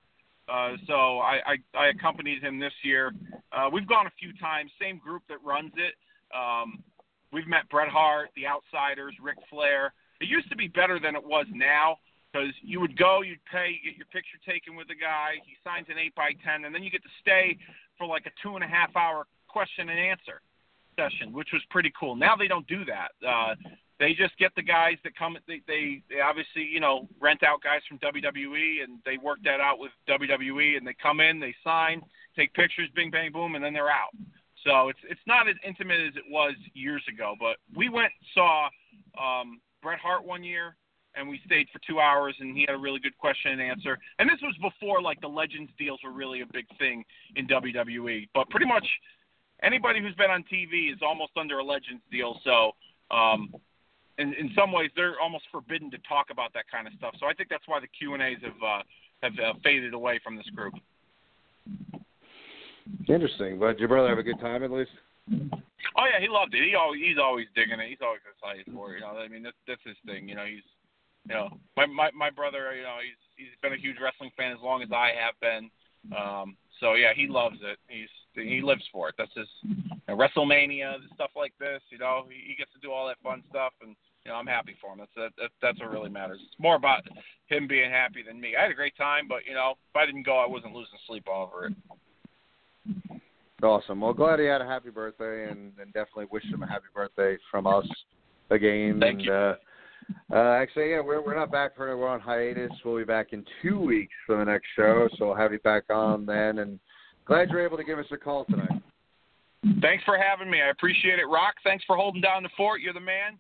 C: Uh, so I, I, I accompanied him this year. Uh, we've gone a few times. Same group that runs it. Um, we've met Bret Hart, the Outsiders, Ric Flair. It used to be better than it was now because you would go, you'd pay, you get your picture taken with the guy. He signs an eight by ten, and then you get to stay for like a two and a half hour question and answer session, which was pretty cool. Now they don't do that. Uh, they just get the guys that come. They, they they obviously you know rent out guys from WWE, and they work that out with WWE, and they come in, they sign, take pictures, bing bang boom, and then they're out. So it's it's not as intimate as it was years ago. But we went saw um, Bret Hart one year, and we stayed for two hours, and he had a really good question and answer. And this was before like the Legends deals were really a big thing in WWE. But pretty much anybody who's been on TV is almost under a Legends deal. So um, in in some ways they're almost forbidden to talk about that kind of stuff. So I think that's why the Q and A's have uh, have uh, faded away from this group.
A: Interesting. But did your brother have a good time at least?
C: Oh yeah, he loved it. He always he's always digging it. He's always excited for it. You know, I mean that's that's his thing. You know, he's you know my my my brother. You know, he's he's been a huge wrestling fan as long as I have been. Um, so yeah, he loves it. He's he lives for it. That's his you know, WrestleMania stuff like this. You know, he, he gets to do all that fun stuff, and you know I'm happy for him. That's that, that that's what really matters. It's more about him being happy than me. I had a great time, but you know if I didn't go, I wasn't losing sleep over it.
A: Awesome. Well, glad he had a happy birthday, and, and definitely wish him a happy birthday from us again.
C: Thank
A: and,
C: you.
A: Uh, uh, actually, yeah, we're we're not back for we're on hiatus. We'll be back in two weeks for the next show, so we'll have you back on then. And glad you're able to give us a call tonight.
C: Thanks for having me. I appreciate it, Rock. Thanks for holding down the fort. You're the man.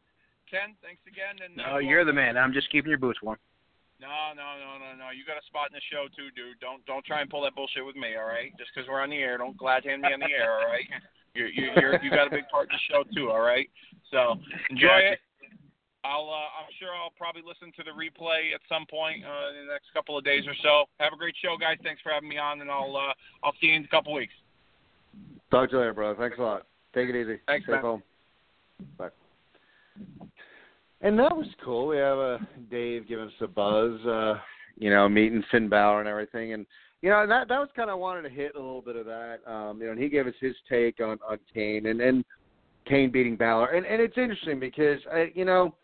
C: Ken, thanks again. And
B: No, you're the man. I'm just keeping your boots warm.
C: No, no, no, no, no. You got a spot in the show too, dude. Don't don't try and pull that bullshit with me, all right? Just 'cause we're on the air, don't glad hand me on the air, all right? You're you you're you got a big part in the show too, all right? So enjoy it. I'll uh, I'm sure I'll probably listen to the replay at some point uh, in the next couple of days or so. Have a great show, guys. Thanks for having me on, and I'll uh, I'll see you in a couple weeks.
A: Talk to you later, brother. Thanks a lot. Take it easy.
C: Thanks,
A: Safe
C: man.
A: home. Bye. And that was cool. We have uh, Dave giving us a buzz, uh, you know, meeting Finn Balor and everything. And, you know, that that was kind of wanted to hit a little bit of that. Um, you know, and he gave us his take on, on Kane and, and Kane beating Balor. And, and it's interesting because, uh, you know,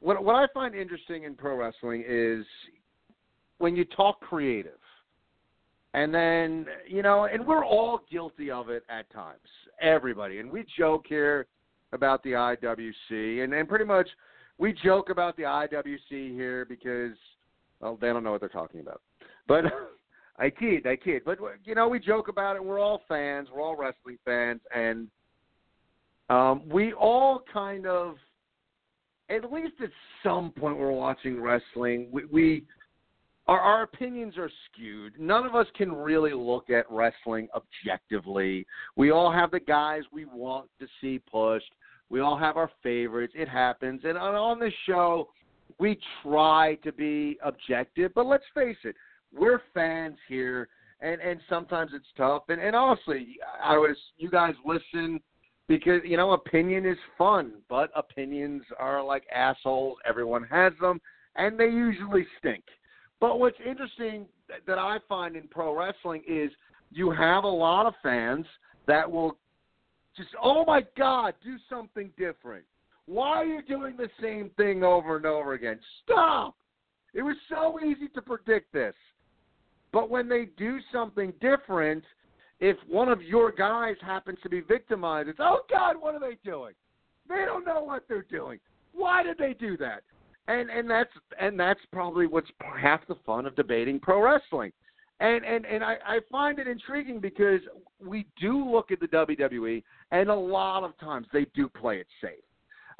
A: what, what I find interesting in pro wrestling is when you talk creative. And then, you know, and we're all guilty of it at times, everybody. And we joke here about the IWC, and, and pretty much we joke about the IWC here because, well, they don't know what they're talking about. But I kid, I kid. But, you know, we joke about it. We're all fans, we're all wrestling fans, and um, we all kind of, at least at some point, we're watching wrestling. We, we our, our opinions are skewed. None of us can really look at wrestling objectively. We all have the guys we want to see pushed. We all have our favorites. It happens. And on, on this show, we try to be objective, but let's face it, we're fans here, and and sometimes it's tough. And and honestly, I was you guys listen because you know opinion is fun, but opinions are like assholes. Everyone has them, and they usually stink. But what's interesting that I find in pro wrestling is you have a lot of fans that will Just oh my God, do something different. Why are you doing the same thing over and over again? Stop. It was so easy to predict this. But when they do something different, if one of your guys happens to be victimized, it's oh God, what are they doing? They don't know what they're doing. Why did they do that? And and that's and that's probably what's half the fun of debating pro wrestling. And and and I, I find it intriguing because we do look at the WWE, and a lot of times they do play it safe.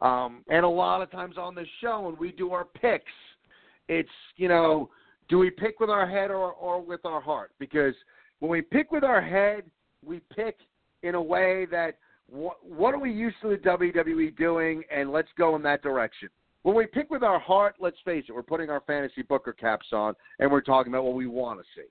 A: Um, and a lot of times on the show, when we do our picks, it's you know, do we pick with our head or or with our heart? Because when we pick with our head, we pick in a way that what, what are we used to the WWE doing, and let's go in that direction. When we pick with our heart, let's face it, we're putting our fantasy booker caps on, and we're talking about what we want to see.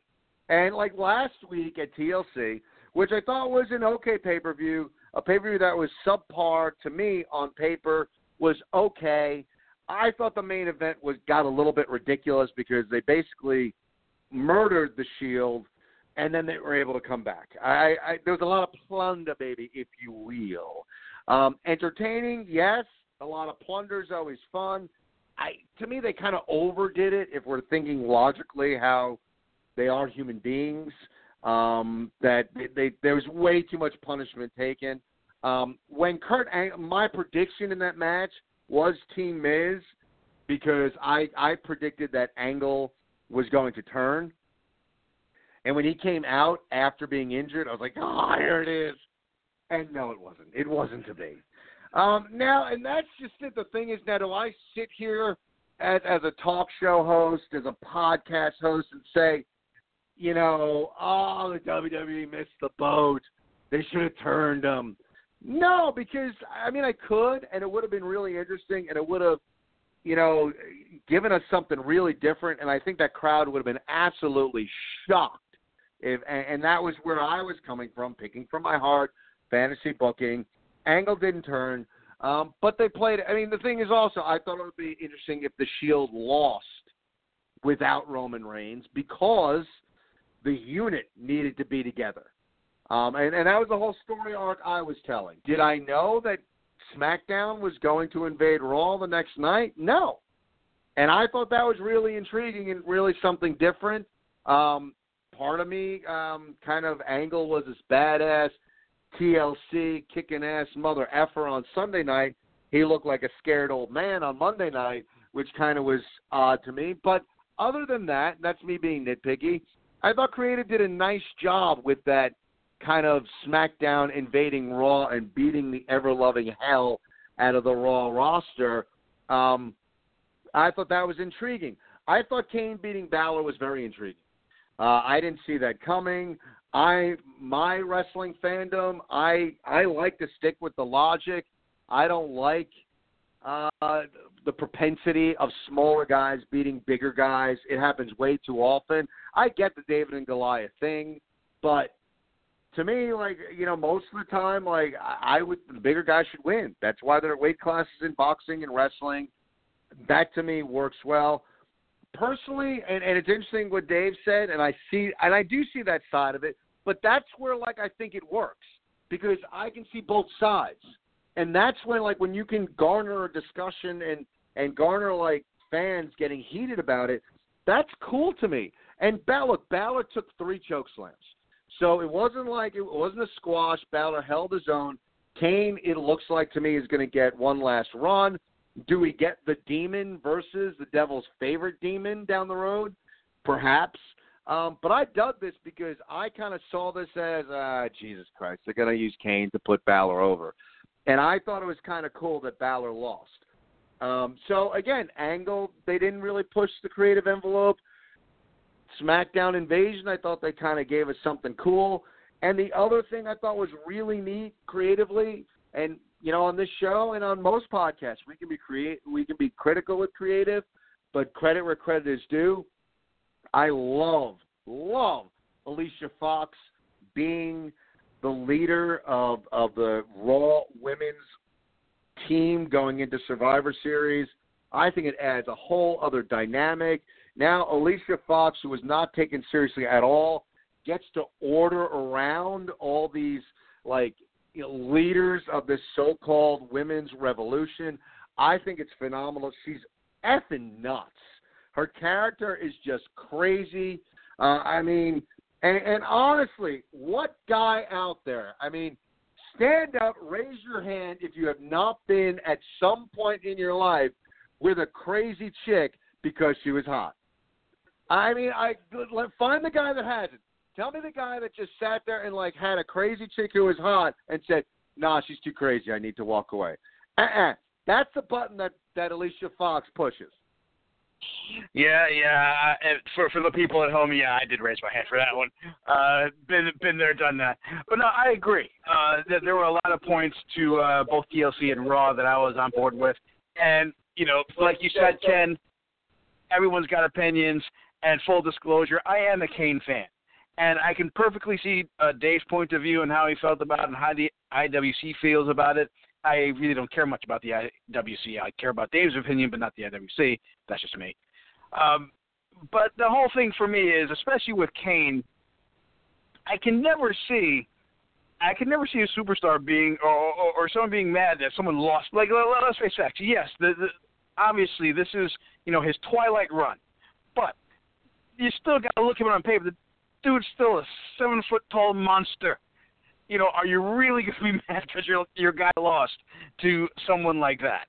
A: And like last week at TLC, which I thought was an okay pay per view, a pay per view that was subpar to me on paper was okay. I thought the main event was got a little bit ridiculous because they basically murdered the Shield and then they were able to come back. I, I there was a lot of plunder, baby, if you will. Um, entertaining, yes. A lot of plunder is always fun. I to me they kind of overdid it if we're thinking logically how they are human beings. Um, that they, they there was way too much punishment taken. Um, when Kurt, Ang- my prediction in that match was Team Miz because I I predicted that Angle was going to turn. And when he came out after being injured, I was like, oh, here it is. And no, it wasn't. It wasn't to be. Um, now, and that's just it. The thing is, now do I sit here as, as a talk show host, as a podcast host, and say, you know, oh, the WWE missed the boat. They should have turned them. No, because I mean, I could, and it would have been really interesting, and it would have, you know, given us something really different. And I think that crowd would have been absolutely shocked if, and, and that was where I was coming from, picking from my heart, fantasy booking. Angle didn't turn, um, but they played. I mean, the thing is also, I thought it would be interesting if the Shield lost without Roman Reigns because the unit needed to be together. Um, and, and that was the whole story arc I was telling. Did I know that SmackDown was going to invade Raw the next night? No. And I thought that was really intriguing and really something different. Um, part of me um, kind of Angle was this badass TLC kicking ass mother effer on Sunday night. He looked like a scared old man on Monday night, which kind of was odd to me. But other than that, that's me being nitpicky. I thought Creative did a nice job with that kind of SmackDown invading Raw and beating the ever loving hell out of the Raw roster. Um, I thought that was intriguing. I thought Kane beating Balor was very intriguing. Uh, I didn't see that coming. I my wrestling fandom, I I like to stick with the logic. I don't like uh, the propensity of smaller guys beating bigger guys. It happens way too often. I get the David and Goliath thing, but to me, like you know, most of the time, like I, would the bigger guys should win. That's why there are weight classes in boxing and wrestling. That to me works well personally, and, and it's interesting what Dave said, and I see, and I do see that side of it. But that's where, like, I think it works because I can see both sides, and that's when, like, when you can garner a discussion and and garner like fans getting heated about it. That's cool to me. And Balor, Balor took three choke slams, so it wasn't like it wasn't a squash. Balor held his own. Kane, it looks like to me, is going to get one last run. Do we get the demon versus the devil's favorite demon down the road? Perhaps. Um, but I dug this because I kind of saw this as, uh, Jesus Christ, they're going to use Kane to put Balor over. And I thought it was kind of cool that Balor lost. Um, so, again, Angle, they didn't really push the creative envelope. SmackDown Invasion, I thought they kind of gave us something cool. And the other thing I thought was really neat creatively, and you know, on this show and on most podcasts, we can be create, we can be critical with creative, but credit where credit is due. I love, love Alicia Fox being the leader of of the Raw Women's team going into Survivor Series. I think it adds a whole other dynamic. Now Alicia Fox, who was not taken seriously at all, gets to order around all these like you know, leaders of this so-called women's revolution. I think it's phenomenal. She's effing nuts. Her character is just crazy. Uh, I mean, and, and honestly, what guy out there? I mean, stand up, raise your hand if you have not been at some point in your life with a crazy chick because she was hot. I mean, I find the guy that hasn't. Tell me the guy that just sat there and like had a crazy chick who was hot and said, "Nah, she's too crazy. I need to walk away." Uh-uh. That's the button that that Alicia Fox pushes.
B: Yeah, yeah. For for the people at home, yeah, I did raise my hand for that one. Uh, been been there, done that. But no, I agree. Uh, that there were a lot of points to uh, both TLC and Raw that I was on board with, and you know, like you said, Ken, everyone's got opinions. And full disclosure, I am a Kane fan, and I can perfectly see uh, Dave's point of view and how he felt about it and how the IWC feels about it. I really don't care much about the IWC. I care about Dave's opinion, but not the IWC. That's just me. Um, but the whole thing for me is, especially with Kane, I can never see, I can never see a superstar being or, or, or someone being mad that someone lost. Like let, us face facts. Yes, the, the, obviously this is you know his twilight run, but you still got to look at it on paper. The dude's still a seven foot tall monster you know, are you really to be mad because your your guy lost to someone like that?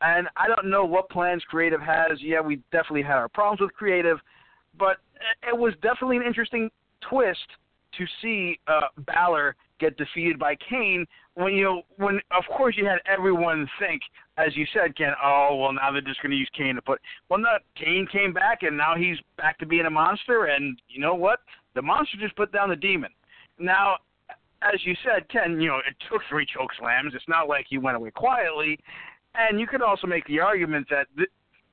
B: And I don't know what plans creative has. Yeah, we definitely had our problems with creative, but it was definitely an interesting twist to see uh, Balor get defeated by Kane. When you know, when of course you had everyone think, as you said, Ken, oh well, now they're just going to use Kane to put. Well, not Kane came back and now he's back to being a monster. And you know what? The monster just put down the demon. Now as you said, Ken, you know, it took three choke slams. It's not like he went away quietly. And you could also make the argument that th-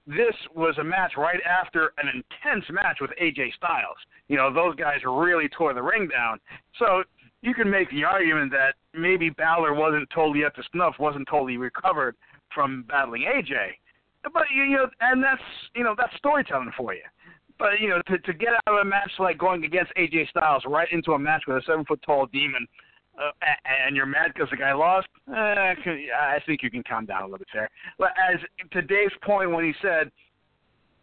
B: this was a match right after an intense match with AJ Styles. You know, those guys really tore the ring down. So you can make the argument that maybe Balor wasn't totally up to snuff, wasn't totally recovered from battling AJ. But you know, and that's you know that's storytelling for you. But you know, to to get out of a match like going against AJ Styles right into a match with a seven foot tall demon, uh, and you're mad because the guy lost, eh, I think you can calm down a little bit there. But as to Dave's point when he said,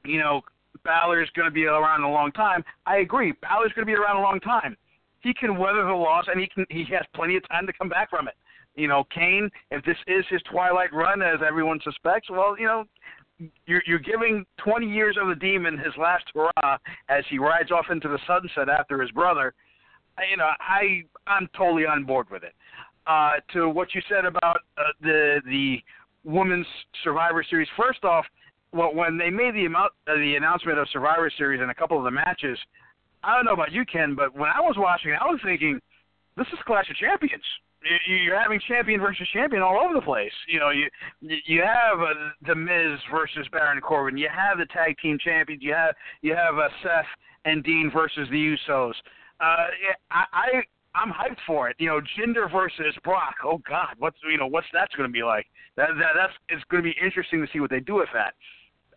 B: you know, Balor's going to be around a long time, I agree. Balor's going to be around a long time. He can weather the loss, and he can he has plenty of time to come back from it. You know, Kane, if this is his twilight run, as everyone suspects, well, you know, you're, you're giving 20 years of the demon his last hurrah as he rides off into the sunset after his brother. You know, I I'm totally on board with it. Uh, to what you said about uh, the the women's Survivor Series. First off, well, when they made the amount uh, the announcement of Survivor Series and a couple of the matches, I don't know about you, Ken, but when I was watching, I was thinking, this is Clash of Champions you're having champion versus champion all over the place. You know, you you have uh, the Miz versus Baron Corbin. You have the tag team champions. You have you have uh, Seth and Dean versus the Usos. Uh, I, I I'm hyped for it. You know, Jinder versus Brock. Oh God, what's you know what's that's going to be like? That, that that's it's going to be interesting to see what they do with that.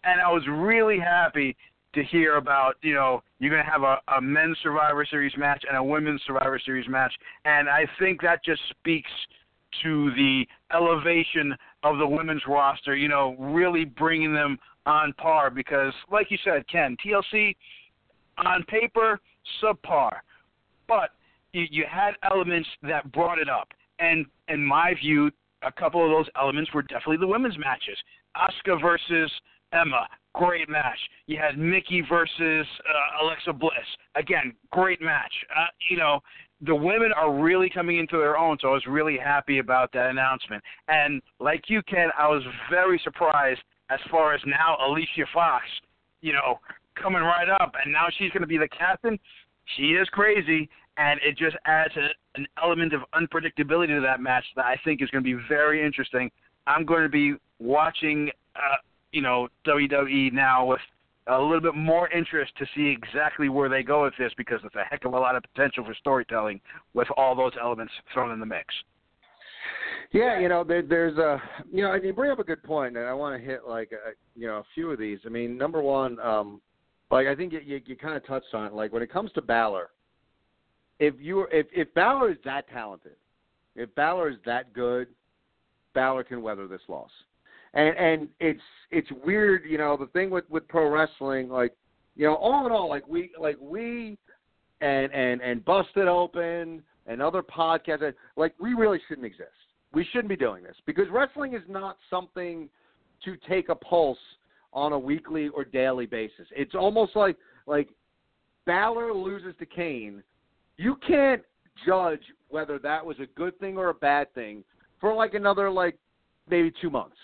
B: And I was really happy to hear about, you know, you're going to have a, a men's Survivor Series match and a women's Survivor Series match. And I think that just speaks to the elevation of the women's roster, you know, really bringing them on par because, like you said, Ken, TLC on paper, subpar. But you, you had elements that brought it up. And in my view, a couple of those elements were definitely the women's matches. Asuka versus Emma, great match. You had Mickie versus uh, Alexa Bliss. Again, great match. Uh, you know, the women are really coming into their own, so I was really happy about that announcement. And like you, Ken, I was very surprised as far as now Alicia Fox, you know, coming right up, and now she's going to be the captain. She is crazy, and it just adds a, an element of unpredictability to that match that I think is going to be very interesting. I'm going to be watching uh, you know WWE now with a little bit more interest to see exactly where they go with this because there's a heck of a lot of potential for storytelling with all those elements thrown in the mix.
A: Yeah, you know, there, there's a, you know, you bring up a good point, and I want to hit like, a, you know, a few of these. I mean, number one, um, like I think you, you, you kind of touched on it. Like when it comes to Balor, if you if if Balor is that talented, If Balor is that good, Balor can weather this loss. And and it's it's weird, you know, the thing with with pro wrestling, like, you know, all in all, like we like we and and and Busted Open and other podcasts, like we really shouldn't exist. We shouldn't be doing this because wrestling is not something to take a pulse on a weekly or daily basis. It's almost like like Balor loses to Kane. You can't judge whether that was a good thing or a bad thing for like another like maybe two months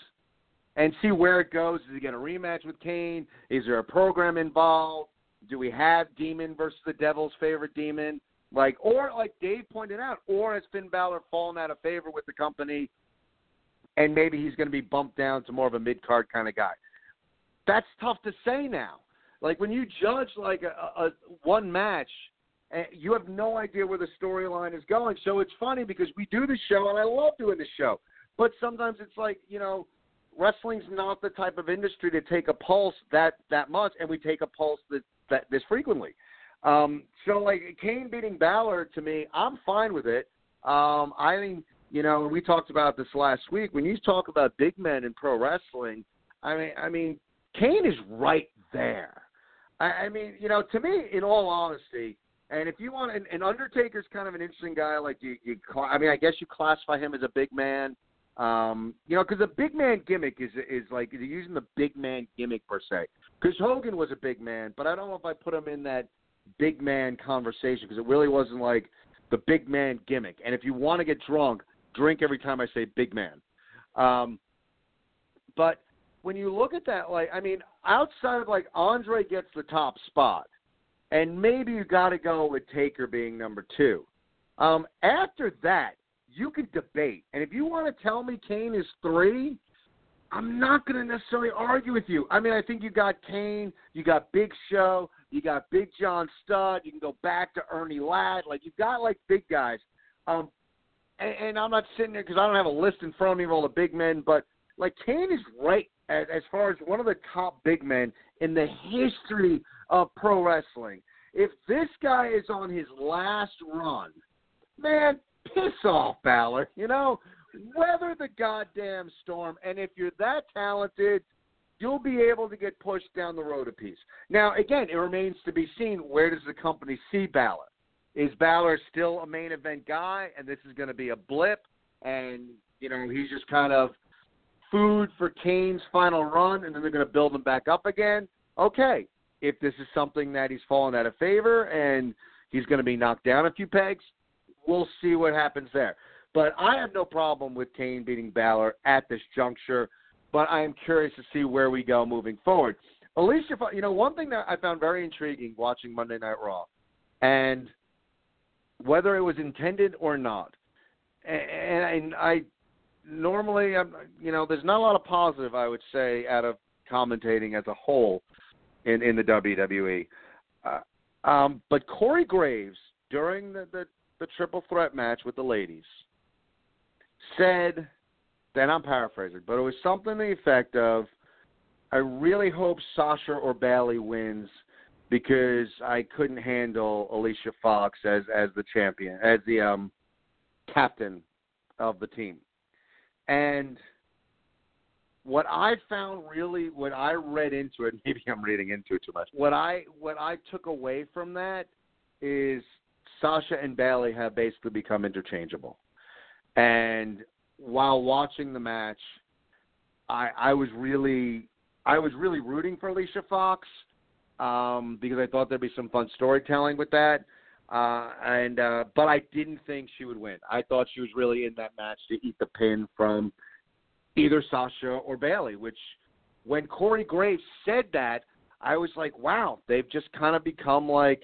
A: and see where it goes. Is he going to rematch with Kane? Is there a program involved? Do we have Demon versus the Devil's favorite Demon? Like, or like Dave pointed out, or has Finn Balor fallen out of favor with the company, and maybe he's going to be bumped down to more of a mid card kind of guy. That's tough to say now. Like when you judge like a, a one match, and you have no idea where the storyline is going. So it's funny because we do the show, and I love doing the show, but sometimes it's like you know wrestling's not the type of industry to take a pulse that that much, and we take a pulse that, that this frequently. Um, so like Kane beating Balor to me, I'm fine with it. Um, I think you know we talked about this last week. When you talk about big men in pro wrestling, I mean, I mean, Kane is right there. I, I mean, you know, to me, in all honesty, and if you want, and, and Undertaker's kind of an interesting guy. Like you, you, I mean, I guess you classify him as a big man. Um, you know, because the big man gimmick is is like they're using the big man gimmick per se. Because Hogan was a big man, but I don't know if I put him in that big man conversation because it really wasn't like the big man gimmick. And if you want to get drunk, drink every time I say big man. Um, but when you look at that, like I mean, outside of like Andre gets the top spot, and maybe you got to go with Taker being number two. Um, after that, you can debate, and if you want to tell me Kane is three, I'm not going to necessarily argue with you. I mean, I think you got Kane, you got Big Show, you got Big John Studd. You can go back to Ernie Ladd. Like you've got like big guys. Um, and, and I'm not sitting there because I don't have a list in front of me of all the big men, but like Kane is right as, as far as one of the top big men in the history of pro wrestling. If this guy is on his last run, man, piss off, Balor. You know, weather the goddamn storm. And if you're that talented, you'll be able to get pushed down the road a piece. Now, again, it remains to be seen where does the company see Balor? Is Balor still a main event guy, and this is going to be a blip, and you know he's just kind of food for Kane's final run, and then they're going to build him back up again? Okay, if this is something that he's fallen out of favor and he's going to be knocked down a few pegs, we'll see what happens there. But I have no problem with Kane beating Balor at this juncture but I am curious to see where we go moving forward. Alicia, you know, one thing that I found very intriguing watching Monday Night Raw, and whether it was intended or not, and, I normally, you know, there's not a lot of positive I would say out of commentating as a whole in in the WWE. Uh, um, but Corey Graves during the, the the triple threat match with the ladies said then I'm paraphrasing, but it was something to the effect of, "I really hope Sasha or Bayley wins because I couldn't handle Alicia Fox as as the champion, as the um captain of the team." And what I found really, what I read into it, maybe I'm reading into it too much. What I what I took away from that is Sasha and Bayley have basically become interchangeable, and while watching the match, I I was really I was really rooting for Alicia Fox um, because I thought there'd be some fun storytelling with that. Uh, and uh, but I didn't think she would win. I thought she was really in that match to eat the pin from either Sasha or Bayley. Which, when Corey Graves said that, I was like, wow, they've just kind of become like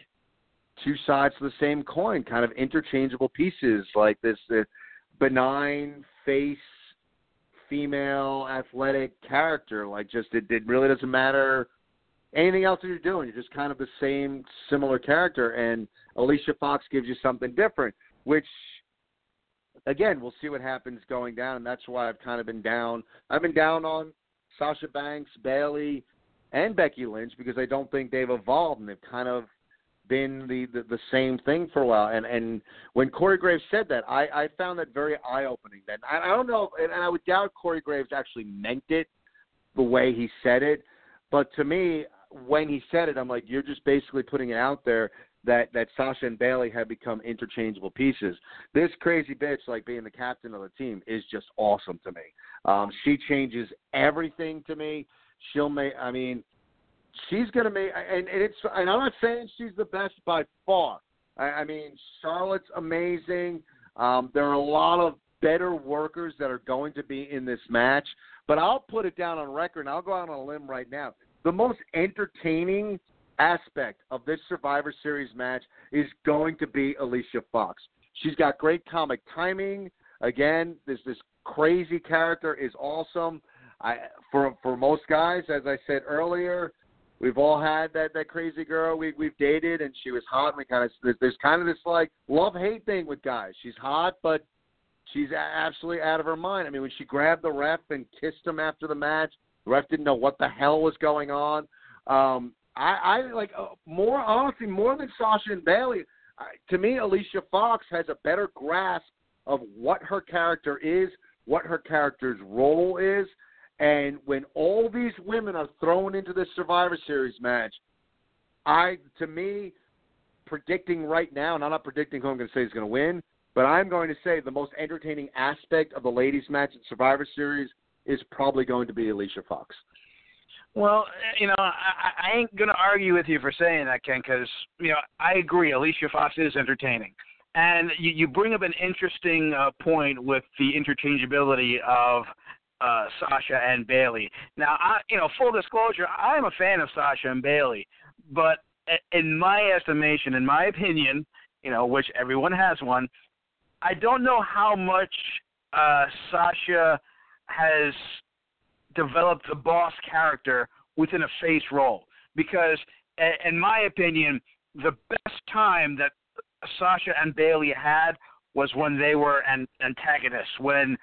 A: two sides of the same coin, kind of interchangeable pieces, like this uh, benign, face female athletic character. Like just it, it really doesn't matter anything else that you're doing. You're just kind of the same similar character and Alicia Fox gives you something different, which again, we'll see what happens going down and that's why I've kind of been down. I've been down on Sasha Banks, Bayley, and Becky Lynch because I don't think they've evolved and they've kind of been the, the the same thing for a while. And and when Corey Graves said that, I I found that very eye opening. Then I, I don't know, and I would doubt Corey Graves actually meant it the way he said it. But to me, when he said it, I'm like, you're just basically putting it out there that that Sasha and Bayley have become interchangeable pieces. This crazy bitch, like being the captain of the team, is just awesome to me. Um, she changes everything to me. She'll make. I mean, she's gonna make. And, and it's. And I'm not saying she's the best by far. I, I mean, Charlotte's amazing. Um, there are a lot of better workers that are going to be in this match. But I'll put it down on record, and I'll go out on a limb right now. The most entertaining aspect of this Survivor Series match is going to be Alicia Fox. She's got great comic timing. Again, this this crazy character is awesome. I for for most guys, as I said earlier, we've all had that that crazy girl we we've dated and she was hot and we kind of there's, there's kind of this like love hate thing with guys. She's hot, but she's absolutely out of her mind. I mean, when she grabbed the ref and kissed him after the match, the ref didn't know what the hell was going on. Um, I, I like uh, more honestly more than Sasha and Bayley. Uh, to me, Alicia Fox has a better grasp of what her character is, what her character's role is, and when all these women are thrown into this Survivor Series match, I to me predicting right now, and I'm not predicting who I'm going to say is going to win, but I'm going to say the most entertaining aspect of the ladies' match in Survivor Series is probably going to be Alicia Fox.
B: Well, you know, I, I ain't gonna argue with you for saying that, Ken, because you know I agree. Alicia Fox is entertaining, and you, you bring up an interesting uh, point with the interchangeability of uh, Sasha and Bayley. Now, I, you know, full disclosure, I'm a fan of Sasha and Bayley, but in my estimation, in my opinion, you know, which everyone has one, I don't know how much uh, Sasha has developed the boss character within a face role because, in my opinion, the best time that Sasha and Bayley had was when they were an antagonists. When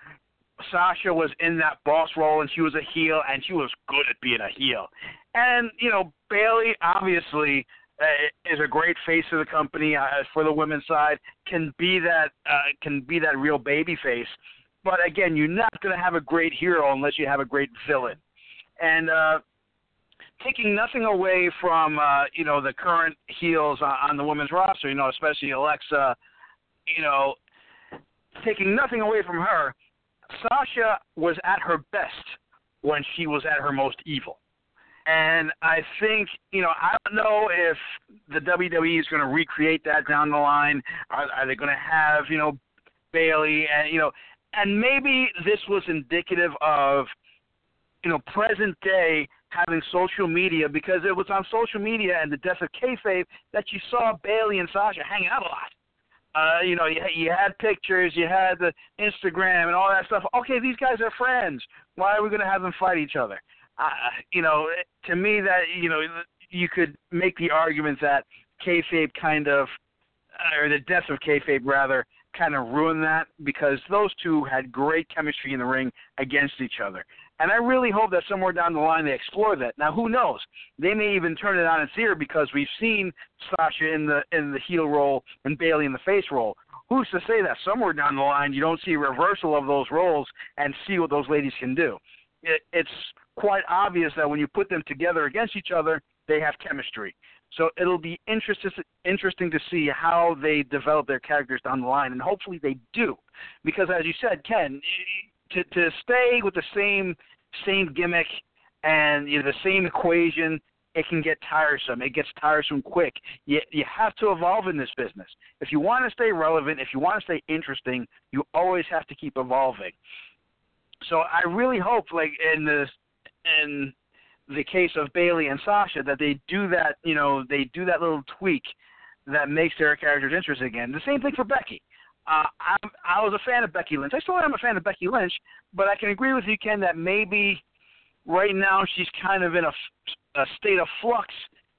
B: Sasha was in that boss role and she was a heel and she was good at being a heel. And you know Bayley obviously uh, is a great face of the company uh, for the women's side. Can be that uh, can be that real baby face. But again, you're not going to have a great hero unless you have a great villain. And uh, taking nothing away from uh, you know the current heels on, on the women's roster, you know, especially Alexa, you know, taking nothing away from her, Sasha was at her best when she was at her most evil. And I think, you know, I don't know if the WWE is going to recreate that down the line. Are, are they going to have, you know, Bayley and, you know, and maybe this was indicative of, you know, present day having social media because it was on social media and the death of kayfabe that you saw Bayley and Sasha hanging out a lot. Uh, you know, you, you had pictures, you had the Instagram and all that stuff. Okay, these guys are friends. Why are we going to have them fight each other? Uh, you know, to me, that you know, you could make the argument that kayfabe kind of, or the death of kayfabe rather, kind of ruined that because those two had great chemistry in the ring against each other. And I really hope that somewhere down the line they explore that. Now, who knows? They may even turn it on its ear because we've seen Sasha in the in the heel role and Bayley in the face role. Who's to say that somewhere down the line you don't see a reversal of those roles and see what those ladies can do? It, it's quite obvious that when you put them together against each other, they have chemistry. So it'll be interesting interesting to see how they develop their characters down the line, and hopefully they do, because as you said, Ken, to to stay with the same same gimmick and you know, the same equation, it can get tiresome. It gets tiresome quick. You you have to evolve in this business. If you want to stay relevant, if you want to stay interesting, you always have to keep evolving. So I really hope, like in the in the case of Bayley and Sasha that they do that, you know, they do that little tweak that makes their characters interesting again. The same thing for Becky. Uh, I, I was a fan of Becky Lynch. I still am a fan of Becky Lynch, but I can agree with you, Ken, that maybe right now she's kind of in a, a state of flux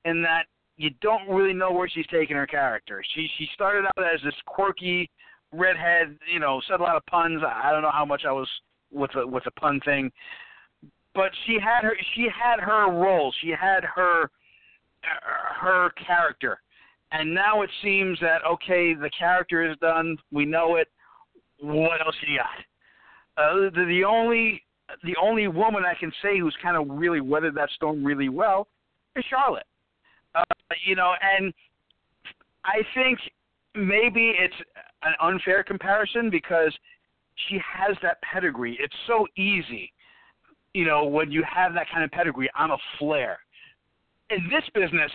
B: in that you don't really know where she's taking her character. She she started out as this quirky redhead, you know, said a lot of puns. I don't know how much I was with the with the pun thing, but she had her she had her role. She had her her character, and now it seems that okay, the character is done. We know it. What else you got? Uh, the, the only the only woman I can say who's kind of really weathered that storm really well is Charlotte. Uh, you know, and I think maybe it's an unfair comparison because she has that pedigree. It's so easy, you know, when you have that kind of pedigree. I'm a flair. In this business,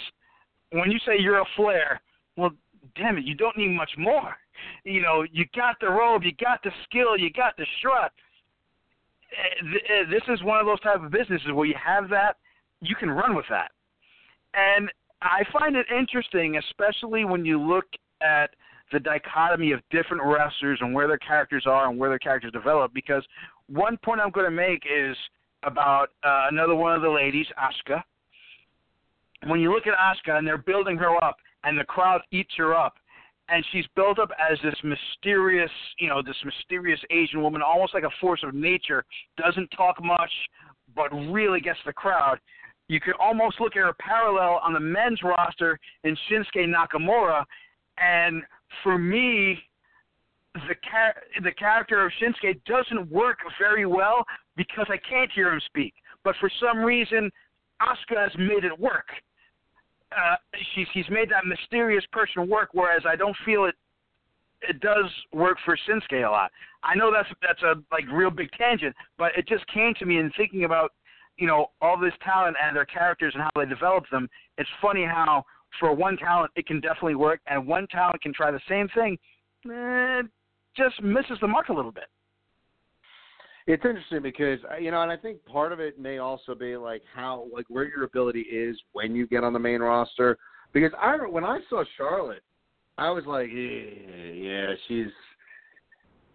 B: when you say you're a flair, well, damn it, you don't need much more. You know, you got the robe, you got the skill, you got the strut. Eh, eh, this is one of those type of businesses where you have that, you can run with that. And I find it interesting, especially when you look at the dichotomy of different wrestlers and where their characters are and where their characters develop. Because one point I'm going to make is about uh, another one of the ladies, Asuka. When you look at Asuka and they're building her up, and the crowd eats her up, and she's built up as this mysterious, you know, this mysterious Asian woman, almost like a force of nature, doesn't talk much, but really gets the crowd. You could almost look at her parallel on the men's roster in Shinsuke Nakamura, and for me, the char- the character of Shinsuke doesn't work very well because I can't hear him speak. But for some reason, Asuka has made it work. Uh, she's he's made that mysterious person work, whereas I don't feel it. It does work for Shinsuke a lot. I know that's that's a like real big tangent, but it just came to me in thinking about you know all this talent and their characters and how they develop them. It's funny how for one talent it can definitely work, and one talent can try the same thing, eh, just misses the mark a little bit.
A: It's interesting because you know, and I think part of it may also be like how like where your ability is when you get on the main roster. Because I when I saw Charlotte, I was like, yeah, yeah she's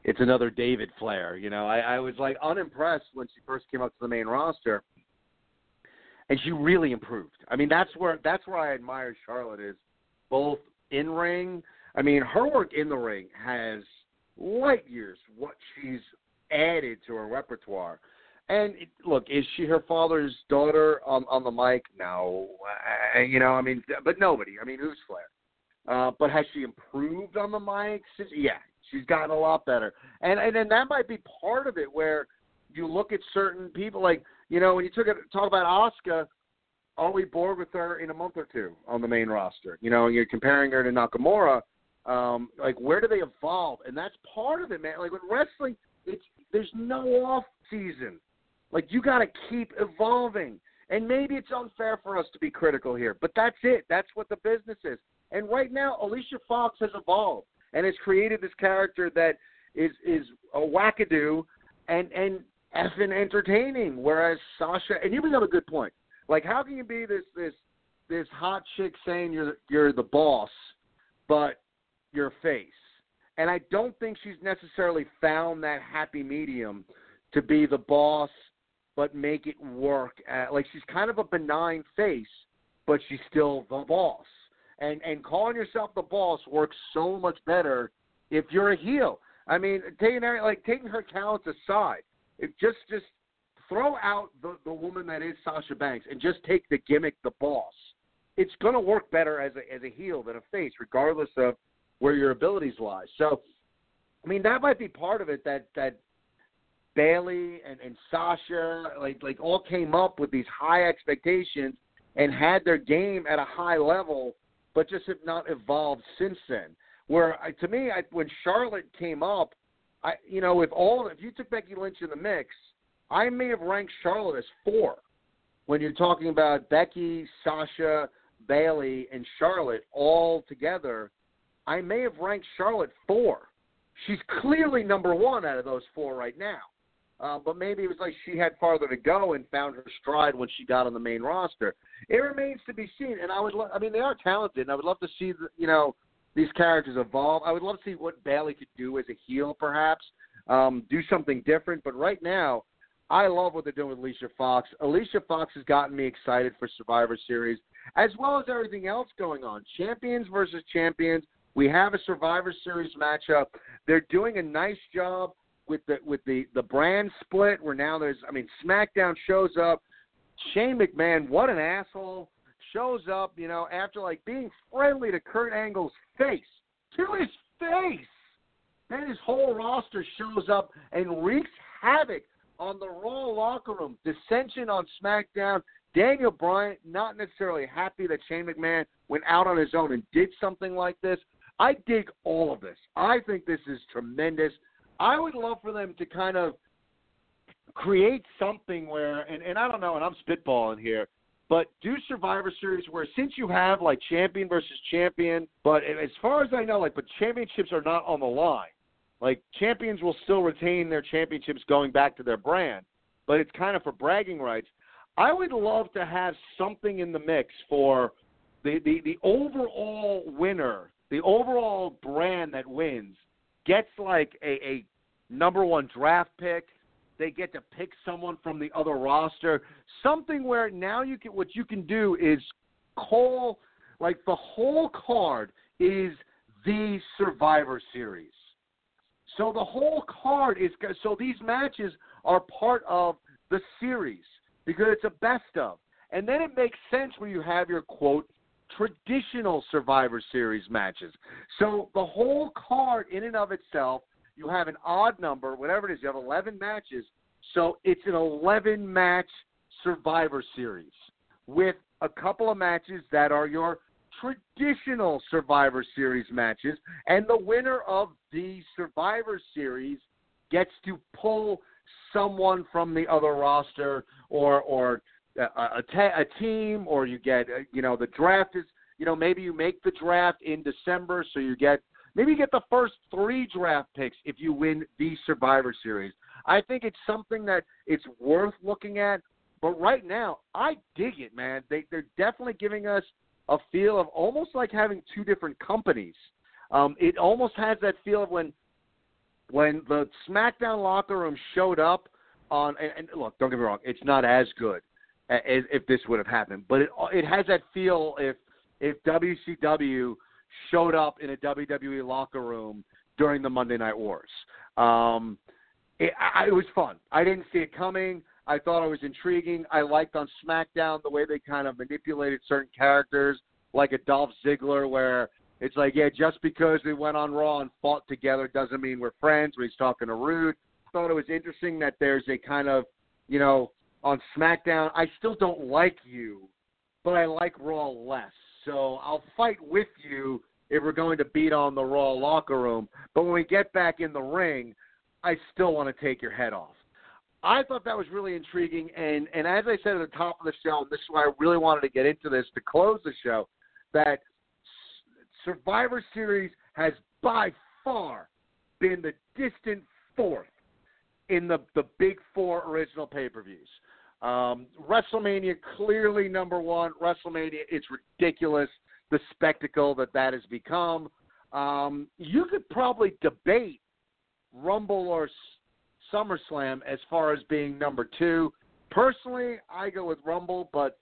A: it's another David Flair. You know, I, I was like unimpressed when she first came up to the main roster and she really improved. I mean, that's where that's where I admire Charlotte is both in ring. I mean, her work in the ring has light years what she's added to her repertoire. And look, is she her father's daughter on on the mic? No, uh, you know, I mean, but nobody. I mean, who's Flair? Uh, but has she improved on the mic? Since, yeah, she's gotten a lot better, and and then that might be part of it where you look at certain people like you know, when you took it, talk about Asuka, are we bored with her in a month or two on the main roster? You know, you're comparing her to Nakamura. Um, like, where do they evolve? And that's part of it, man. Like with wrestling, it's there's no off season. Like you got to keep evolving. And maybe it's unfair for us to be critical here, but that's it. That's what the business is. And right now, Alicia Fox has evolved and has created this character that is is a wackadoo and and effing entertaining. Whereas Sasha, and you bring up a good point. Like, how can you be this this this hot chick saying you're you're the boss, but your face? And I don't think she's necessarily found that happy medium to be the boss, but make it work. At, like she's kind of a benign face, but she's still the boss. And and calling yourself the boss works so much better if you're a heel. I mean, taking like taking her talents aside, if just just throw out the the woman that is Sasha Banks and just take the gimmick, the boss. It's going to work better as a as a heel than a face, regardless of where your abilities lie. So, I mean, that might be part of it. That that Bayley and, and Sasha like like all came up with these high expectations and had their game at a high level, but just have not evolved since then. Where I, to me, I, when Charlotte came up, I you know if all if you took Becky Lynch in the mix, I may have ranked Charlotte as four. When you're talking about Becky, Sasha, Bayley, and Charlotte all together, I may have ranked Charlotte four. She's clearly number one out of those four right now. Uh, but maybe it was like she had farther to go and found her stride when she got on the main roster. It remains to be seen, and I would. Lo- I mean, they are talented, and I would love to see the, you know these characters evolve. I would love to see what Bayley could do as a heel, perhaps um, do something different. But right now, I love what they're doing with Alicia Fox. Alicia Fox has gotten me excited for Survivor Series, as well as everything else going on. Champions versus champions. We have a Survivor Series matchup. They're doing a nice job with the with the the brand split. Where now there's, I mean, SmackDown shows up. Shane McMahon, what an asshole! shows up, you know, after like being friendly to Kurt Angle's face, to his face. Then his whole roster shows up and wreaks havoc on the Raw locker room. Dissension on SmackDown. Daniel Bryan not necessarily happy that Shane McMahon went out on his own and did something like this. I dig all of this. I think this is tremendous. I would love for them to kind of create something where, and, and I don't know, and I'm spitballing here, but do Survivor Series where since you have like champion versus champion, but as far as I know, like, but championships are not on the line. Like, champions will still retain their championships going back to their brand, but it's kind of for bragging rights. I would love to have something in the mix for the, the, the overall winner, the overall brand that wins, gets like a, a number one draft pick. They get to pick someone from the other roster. Something where now you can what you can do is call like the whole card is the Survivor Series. So the whole card is so these matches are part of the series because it's a best of. And then it makes sense when you have your quote traditional Survivor Series matches. So the whole card in and of itself, you have an odd number, whatever it is, you have 11 matches. So it's an 11 match Survivor Series with a couple of matches that are your traditional Survivor Series matches, and the winner of the Survivor Series gets to pull someone from the other roster or or a, a, a team, or you get uh, you know the draft is you know maybe you make the draft in December, so you get maybe you get the first three draft picks if you win the Survivor Series. I think it's something that it's worth looking at. But right now, I dig it, man. They they're definitely giving us a feel of almost like having two different companies. Um, it almost has that feel of when when the SmackDown locker room showed up on. And, and look, don't get me wrong, it's not as good if this would have happened, but it it has that feel if if WCW showed up in a WWE locker room during the Monday Night Wars. Um, it, I, it was fun. I didn't see it coming. I thought it was intriguing. I liked on SmackDown the way they kind of manipulated certain characters, like a Dolph Ziggler, where it's like, yeah, just because we went on Raw and fought together doesn't mean we're friends. When he's talking to Roode, thought it was interesting that there's a kind of, you know, on SmackDown, I still don't like you, but I like Raw less. So I'll fight with you if we're going to beat on the Raw locker room. But when we get back in the ring, I still want to take your head off. I thought that was really intriguing, and and as I said at the top of the show, and this is why I really wanted to get into this to close the show, that Survivor Series has by far been the distant fourth in the the big four original pay per views. Um, WrestleMania clearly number one. WrestleMania, it's ridiculous the spectacle that that has become. Um, you could probably debate Rumble or SummerSlam as far as being number two. Personally, I go with Rumble, but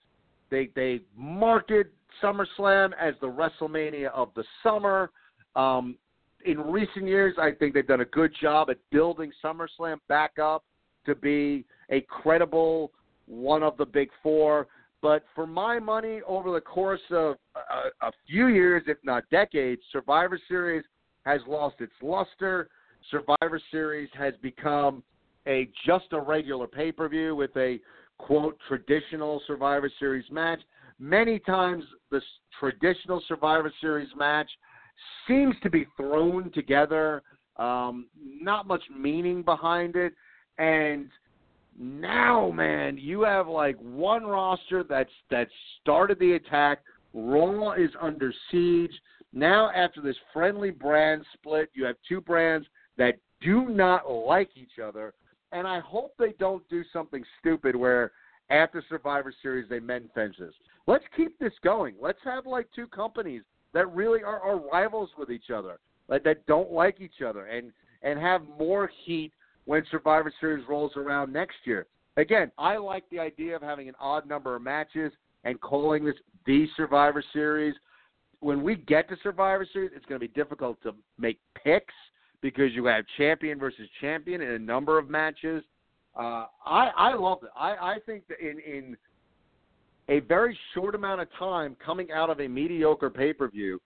A: they they market SummerSlam as the WrestleMania of the summer. Um, in recent years, I think they've done a good job at building SummerSlam back up to be a credible one of the big four. But for my money, over the course of a, a few years, if not decades, Survivor Series has lost its luster. Survivor Series has become a just a regular pay per view with a quote traditional Survivor Series match. Many times, this traditional Survivor Series match seems to be thrown together, um, not much meaning behind it, and now, man, you have like one roster that's that started the attack. Raw is under siege. Now, after this friendly brand split, you have two brands that do not like each other. And I hope they don't do something stupid where after Survivor Series they mend fences. Let's keep this going. Let's have like two companies that really are, are rivals with each other, like that don't like each other, and and have more heat when Survivor Series rolls around next year. Again, I like the idea of having an odd number of matches and calling this the Survivor Series. When we get to Survivor Series, it's going to be difficult to make picks because you have champion versus champion in a number of matches. Uh, I I love it. I I think that in in a very short amount of time coming out of a mediocre pay per view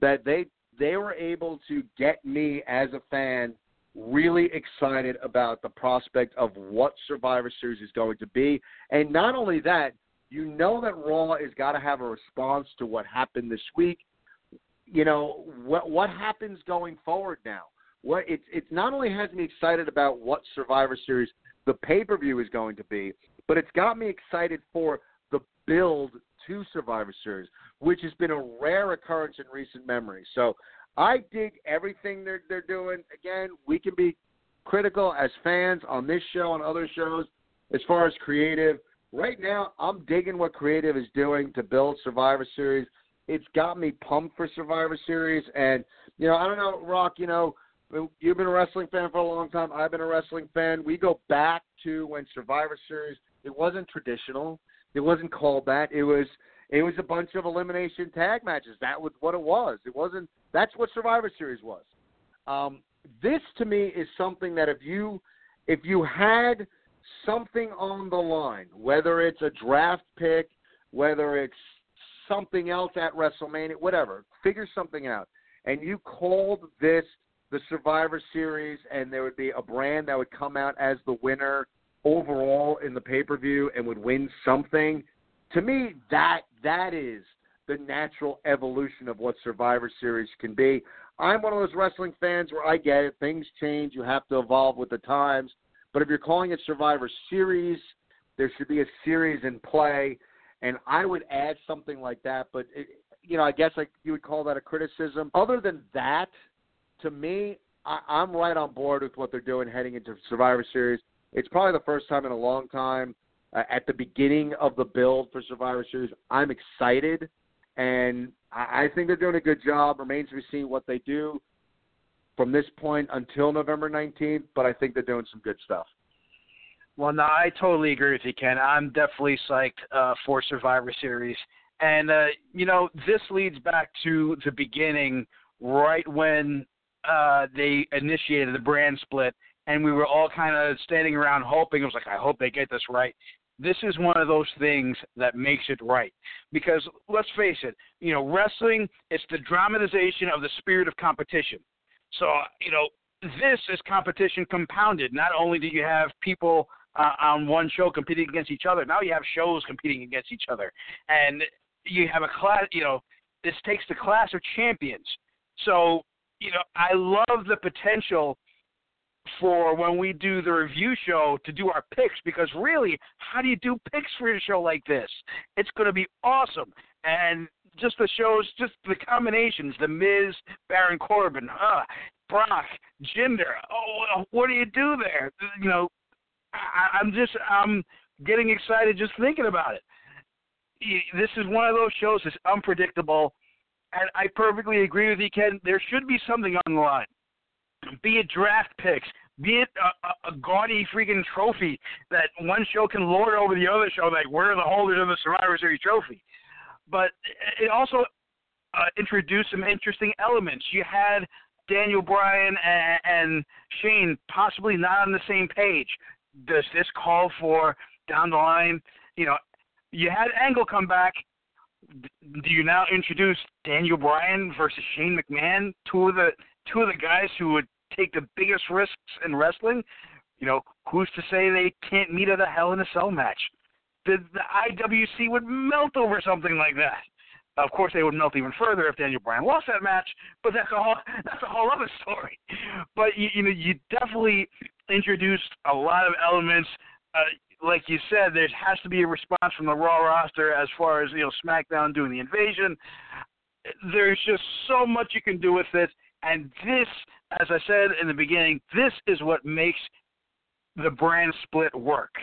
A: that they they were able to get me as a fan really excited about the prospect of what Survivor Series is going to be. And not only that, you know that Raw has got to have a response to what happened this week. You know what what happens going forward now. What it's it's not only has me excited about what Survivor Series the pay per view is going to be, but it's got me excited for the build to Survivor Series, which has been a rare occurrence in recent memory. So I dig everything they're they're doing. Again, we can be critical as fans on this show and other shows as far as creative. Right now, I'm digging what creative is doing to build Survivor Series. It's got me pumped for Survivor Series, and you know, I don't know, Rock. You know, you've been a wrestling fan for a long time. I've been a wrestling fan. We go back to when Survivor Series. It wasn't traditional. It wasn't called that. It was it was a bunch of elimination tag matches. That was what it was. It wasn't. That's what Survivor Series was. Um, this to me is something that if you if you had something on the line, whether it's a draft pick, whether it's something else at WrestleMania, whatever, figure something out, and you called this the Survivor Series, and there would be a brand that would come out as the winner overall in the pay per view and would win something to me, that that is the natural evolution of what Survivor Series can be. I'm one of those wrestling fans where I get it. Things change. You have to evolve with the times. But if you're calling it Survivor Series, there should be a series in play. And I would add something like that. But, it, you know, I guess like you would call that a criticism. Other than that, to me, I, I'm right on board with what they're doing heading into Survivor Series. It's probably the first time in a long time uh, at the beginning of the build for Survivor Series. I'm excited, and I, I think they're doing a good job. Remains to be seen what they do from this point until November 19th, but I think they're doing some good stuff.
B: Well, no, I totally agree with you, Ken. I'm definitely psyched uh, for Survivor Series. And, uh, you know, this leads back to the beginning, right when uh, they initiated the brand split, and we were all kind of standing around hoping. It was like, I hope they get this right this is one of those things that makes it right. Because let's face it, you know, wrestling it's the dramatization of the spirit of competition. So, you know, this is competition compounded. Not only do you have people uh, on one show competing against each other, now you have shows competing against each other, and you have a class. You know, this takes the class of champions. So, you know, I love the potential for when we do the review show to do our picks because really, how do you do picks for a show like this? It's going to be awesome. And just the shows, just the combinations, the Miz, Baron Corbin, uh, Brock, Jinder. Oh, what do you do there? You know, I, I'm just I'm getting excited just thinking about it. This is one of those shows that's unpredictable, and I perfectly agree with you, Ken. There should be something on the line be it draft picks, be it a, a, a gaudy freaking trophy that one show can lord over the other show, like we're the holders of the Survivor Series trophy. But it also uh, introduced some interesting elements. You had Daniel Bryan and, and Shane possibly not on the same page. Does this call for down the line? You know, you had Angle come back. Do you now introduce Daniel Bryan versus Shane McMahon, two of the two of the guys who would take the biggest risks in wrestling, you know, who's to say they can't meet at a Hell in a Cell match? The, the IWC would melt over something like that. Of course, they would melt even further if Daniel Bryan lost that match, but that's a whole that's a whole other story. But you, you know, you definitely introduced a lot of elements. Uh, like you said, there has to be a response from the Raw roster as far as you know SmackDown doing the invasion. There's just so much you can do with it. And this, as I said in the beginning, this is what makes the brand split work.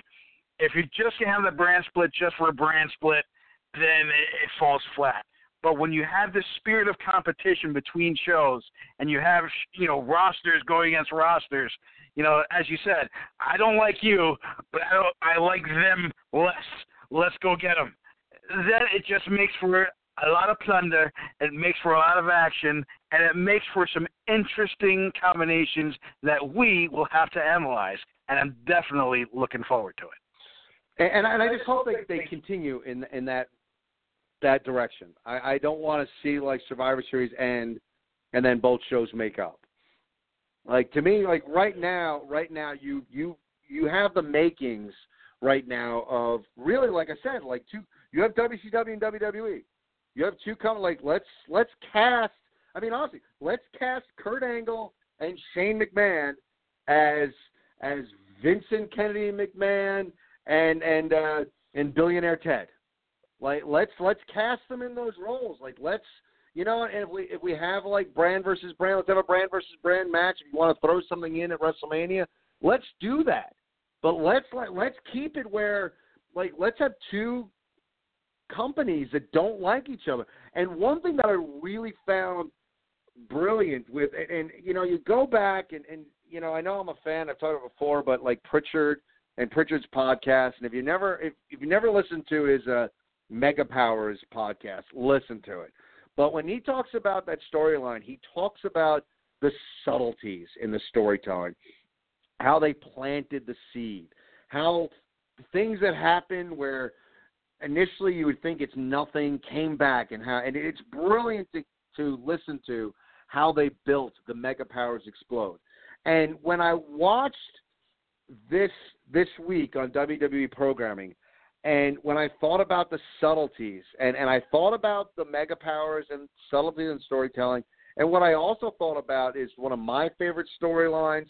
B: If you just have the brand split just for a brand split, then it, falls flat. But when you have this spirit of competition between shows and you have, you know, rosters going against rosters, you know, as you said, I don't like you, but I, don't, I like them less. Let's go get them. Then it just makes for a lot of plunder, it makes for a lot of action, and it makes for some interesting combinations that we will have to analyze. And I'm definitely looking forward to it.
A: and, and, I, and I just hope they they continue in in that that direction. I, I don't want to see like Survivor Series end and then both shows make up. Like to me, like right now, right now you you you have the makings right now of really, like I said, like two. You have WCW and WWE. You have two come like let's let's cast. I mean, honestly, let's cast Kurt Angle and Shane McMahon as as Vincent Kennedy McMahon and and uh, and billionaire Ted. Like let's let's cast them in those roles. Like let's you know, and if we if we have like brand versus brand, let's have a brand versus brand match. If you want to throw something in at WrestleMania, let's do that. But let's like let's keep it where like let's have two companies that don't like each other. And one thing that I really found brilliant with and, and you know, you go back and, and you know, I know I'm a fan, I've talked about it before, but like Prichard and Prichard's podcast, and if you never if, if you never listened to his uh Mega Powers podcast, listen to it. But when he talks about that storyline, he talks about the subtleties in the storytelling how they planted the seed, how things that happened where initially you would think it's nothing came back, and how and it's brilliant to to listen to how they built the Mega Powers Explode. And when I watched this this week on WWE programming, and when I thought about the subtleties, and, and I thought about the mega powers and subtleties and storytelling, and what I also thought about is one of my favorite storylines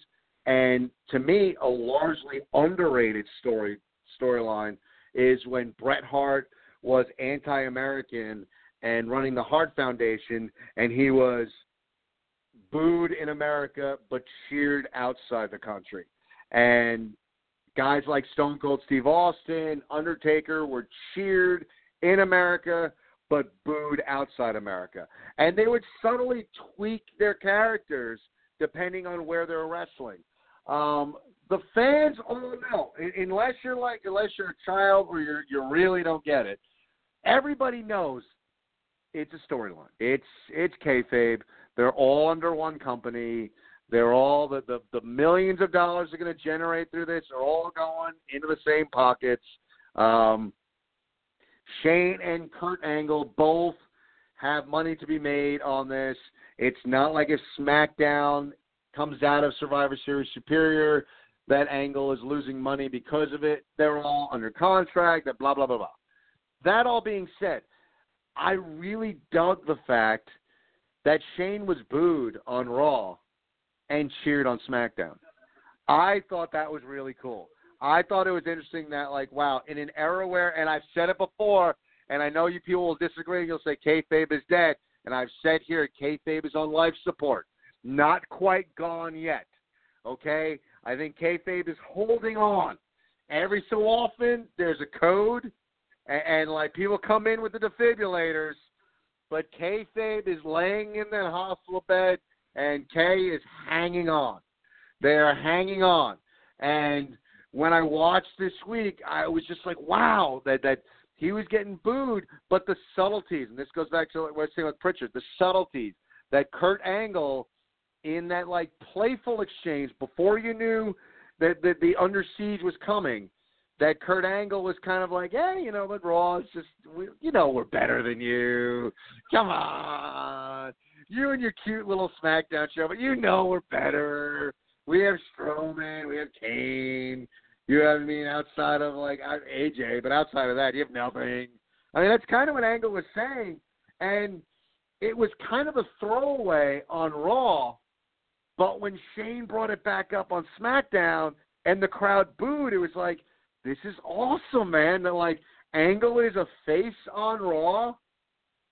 A: and to me, a largely underrated story storyline is when Bret Hart was anti-American and running the Hart Foundation, and he was booed in America but cheered outside the country. And guys like Stone Cold Steve Austin, Undertaker were cheered in America but booed outside America. And they would subtly tweak their characters depending on where they're wrestling. Um, the fans all know, unless you're like, unless you're a child or you you really don't get it. Everybody knows it's a storyline. It's it's kayfabe. They're all under one company. They're all the the, the millions of dollars they're going to generate through this are all going into the same pockets. Um, Shane and Kurt Angle both have money to be made on this. It's not like if SmackDown comes out of Survivor Series superior. That angle is losing money because of it. They're all under contract. That blah blah blah blah. That all being said, I really dug the fact that Shane was booed on Raw and cheered on SmackDown. I thought that was really cool. I thought it was interesting that like wow, in an era where and I've said it before, and I know you people will disagree. and You'll say kayfabe is dead, and I've said here kayfabe is on life support. Not quite gone yet. Okay? I think kayfabe is holding on. Every so often, there's a code, and, and like people come in with the defibrillators, but kayfabe is laying in that hospital bed, and Kay is hanging on. They are hanging on. And when I watched this week, I was just like, wow, that that he was getting booed, but the subtleties, and this goes back to what I was saying with Prichard, the subtleties that Kurt Angle in that like playful exchange before you knew that, that the Under Siege was coming. That Kurt Angle was kind of like, hey, you know, but Raw is just, we, you know, we're better than you. Come on, you and your cute little SmackDown show, but you know we're better. We have Strowman, we have Kane. You have I mean outside of like AJ, but outside of that, you have nothing. I mean, that's kind of what Angle was saying, and it was kind of a throwaway on Raw but when Shane brought it back up on SmackDown and the crowd booed, it was like, this is awesome, man. That like Angle is a face on Raw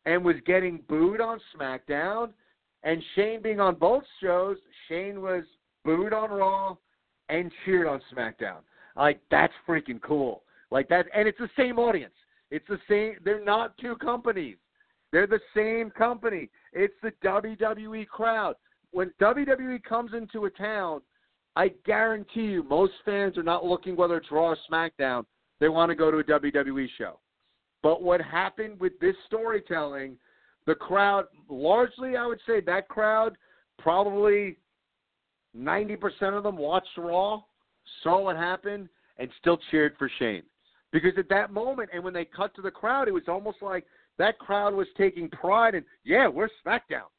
A: and was getting booed on SmackDown, and Shane being on both shows, Shane was booed on Raw and cheered on SmackDown. Like that's freaking cool. Like that, and it's the same audience. It's the same. They're not two companies. They're the same company. It's the WWE crowd when WWE comes into a town, I guarantee you most fans are not looking whether it's Raw or SmackDown. They want to go to a WWE show. But what happened with this storytelling, the crowd, largely, I would say that crowd, probably 90% of them watched Raw, saw what happened, and still cheered for Shane because at that moment, and when they cut to the crowd, it was almost like that crowd was taking pride in, yeah, we're SmackDown,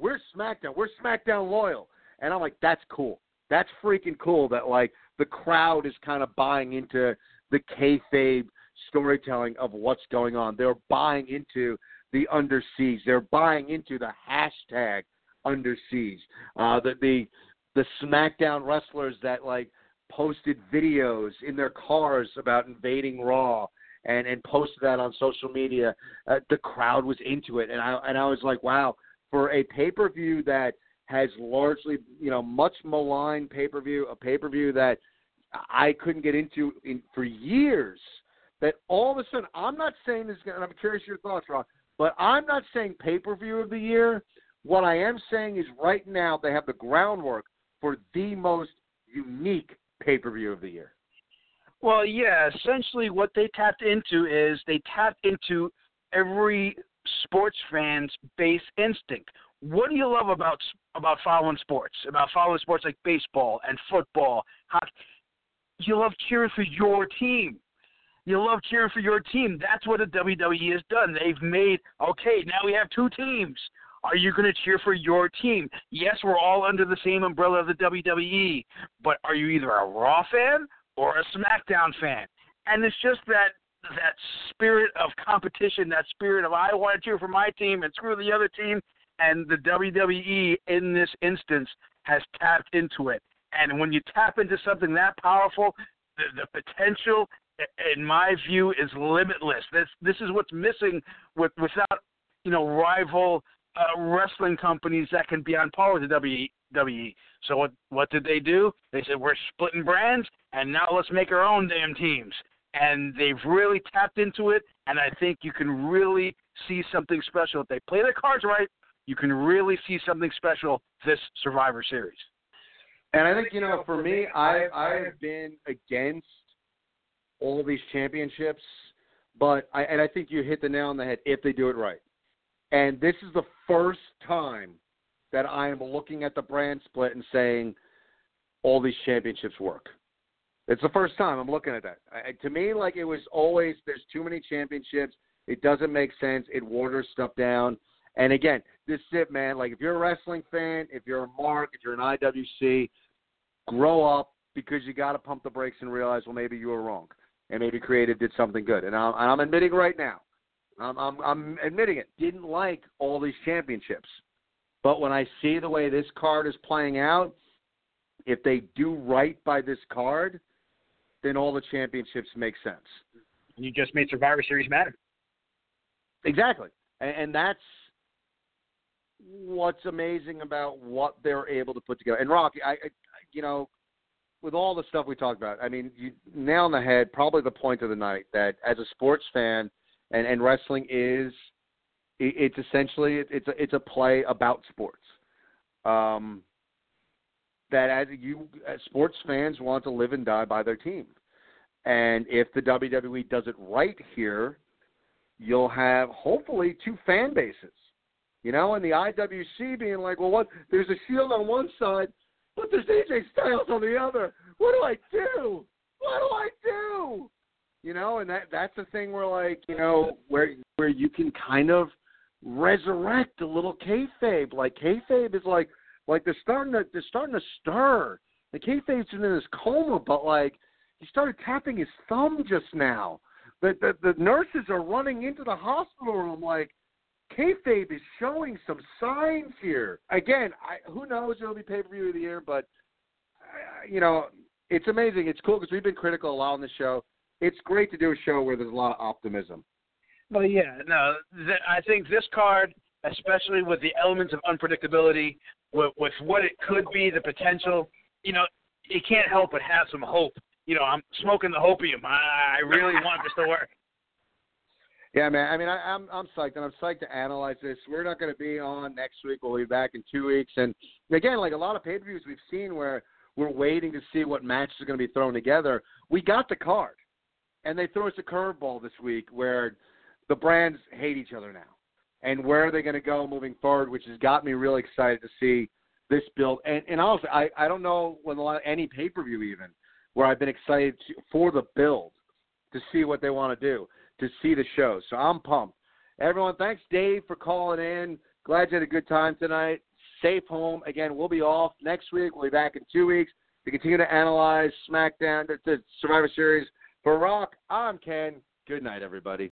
A: we're SmackDown, we're SmackDown loyal, and I'm like, that's cool, that's freaking cool that like the crowd is kind of buying into the kayfabe storytelling of what's going on. They're buying into the under siege. They're buying into the hashtag under siege. Uh, the the the SmackDown wrestlers that like posted videos in their cars about invading Raw and and posted that on social media. Uh, the crowd was into it, and I and I was like, wow, for a pay per view that has largely you know much maligned pay per view, a pay per view that I couldn't get into in for years. That all of a sudden, I'm not saying this, and I'm curious your thoughts, Ron, but I'm not saying pay per view of the year. What I am saying is right now they have the groundwork for the most unique pay per view of the year.
B: Well, yeah, essentially what they tapped into is they tapped into every sports fan's base instinct. What do you love about about following sports? About following sports like baseball and football, hockey? You love cheering for your team. You love cheering for your team. That's what the WWE has done. They've made okay. Now we have two teams. Are you going to cheer for your team? Yes, we're all under the same umbrella of the WWE, but are you either a Raw fan or a SmackDown fan? And it's just that that spirit of competition, that spirit of I want to cheer for my team and screw the other team. And the WWE in this instance has tapped into it. And when you tap into something that powerful, the, the potential, in my view, is limitless. This this is what's missing with without you know rival uh, wrestling companies that can be on par with the WWE. So what what did they do? They said we're splitting brands, and now let's make our own damn teams. And they've really tapped into it, and I think you can really see something special if they play their cards right. You can really see something special this Survivor Series.
A: And I think you know, for me, I I've been against all these championships, but I and I think you hit the nail on the head if they do it right. And this is the first time that I am looking at the brand split and saying all these championships work. It's the first time I'm looking at that. I, to me, like it was always there's too many championships. It doesn't make sense. It waters stuff down. And again, this is it, man. Like if you're a wrestling fan, if you're a Mark, if you're an IWC, grow up because you got to pump the brakes and realize, well, maybe you were wrong, and maybe creative did something good. And I'm, I'm admitting right now, I'm, I'm, I'm admitting it. Didn't like all these championships, but when I see the way this card is playing out, if they do right by this card, then all the championships make sense.
B: You just made Survivor Series matter.
A: Exactly, and, and that's what's amazing about what they're able to put together. And Rocky, I, I you know, with all the stuff we talked about, I mean, you nail on the head. Probably the point of the night that as a sports fan, and and wrestling is it's essentially it's a it's a play about sports. Um, that as you as sports fans want to live and die by their team, and if the WWE does it right here, you'll have hopefully two fan bases. You know, and the IWC being like, well, what? There's a Shield on one side, but there's AJ Styles on the other. What do I do? What do I do? You know, and that that's the thing where like, you know, where where you can kind of resurrect a little kayfabe. Like kayfabe is like like they're starting to they're starting to stir. The kayfabe's in this coma, but like he started tapping his thumb just now. The, the the nurses are running into the hospital room like kayfabe is showing some signs here. Again, I, who knows? It'll be pay per view of the year, but uh, you know, it's amazing. It's cool because we've been critical a lot on the show. It's great to do a show where there's a lot of optimism.
B: Well, yeah, no, th- I think this card, especially with the elements of unpredictability, with, with what it could be, the potential, you know, you can't help but have some hope. You know, I'm smoking the hopium. I, I really want this to work.
A: Yeah, man. I mean, I, I'm I'm psyched, and I'm psyched to analyze this. We're not going to be on next week. We'll be back in two weeks. And again, like a lot of pay-per-views we've seen, where we're waiting to see what matches are going to be thrown together. We got the card, and they threw us a curveball this week where the brands hate each other now, and where are they going to go moving forward? Which has got me really excited to see this build. And and also, I I don't know when a lot of any pay-per-view even where I've been excited to, for the build to see what they want to do, to see the show. So I'm pumped. Everyone, thanks, Dave, for calling in. Glad you had a good time tonight. Safe home. Again, we'll be off next week. We'll be back in two weeks to continue to analyze SmackDown, the Survivor Series. For Rock, I'm Ken. Good night, everybody.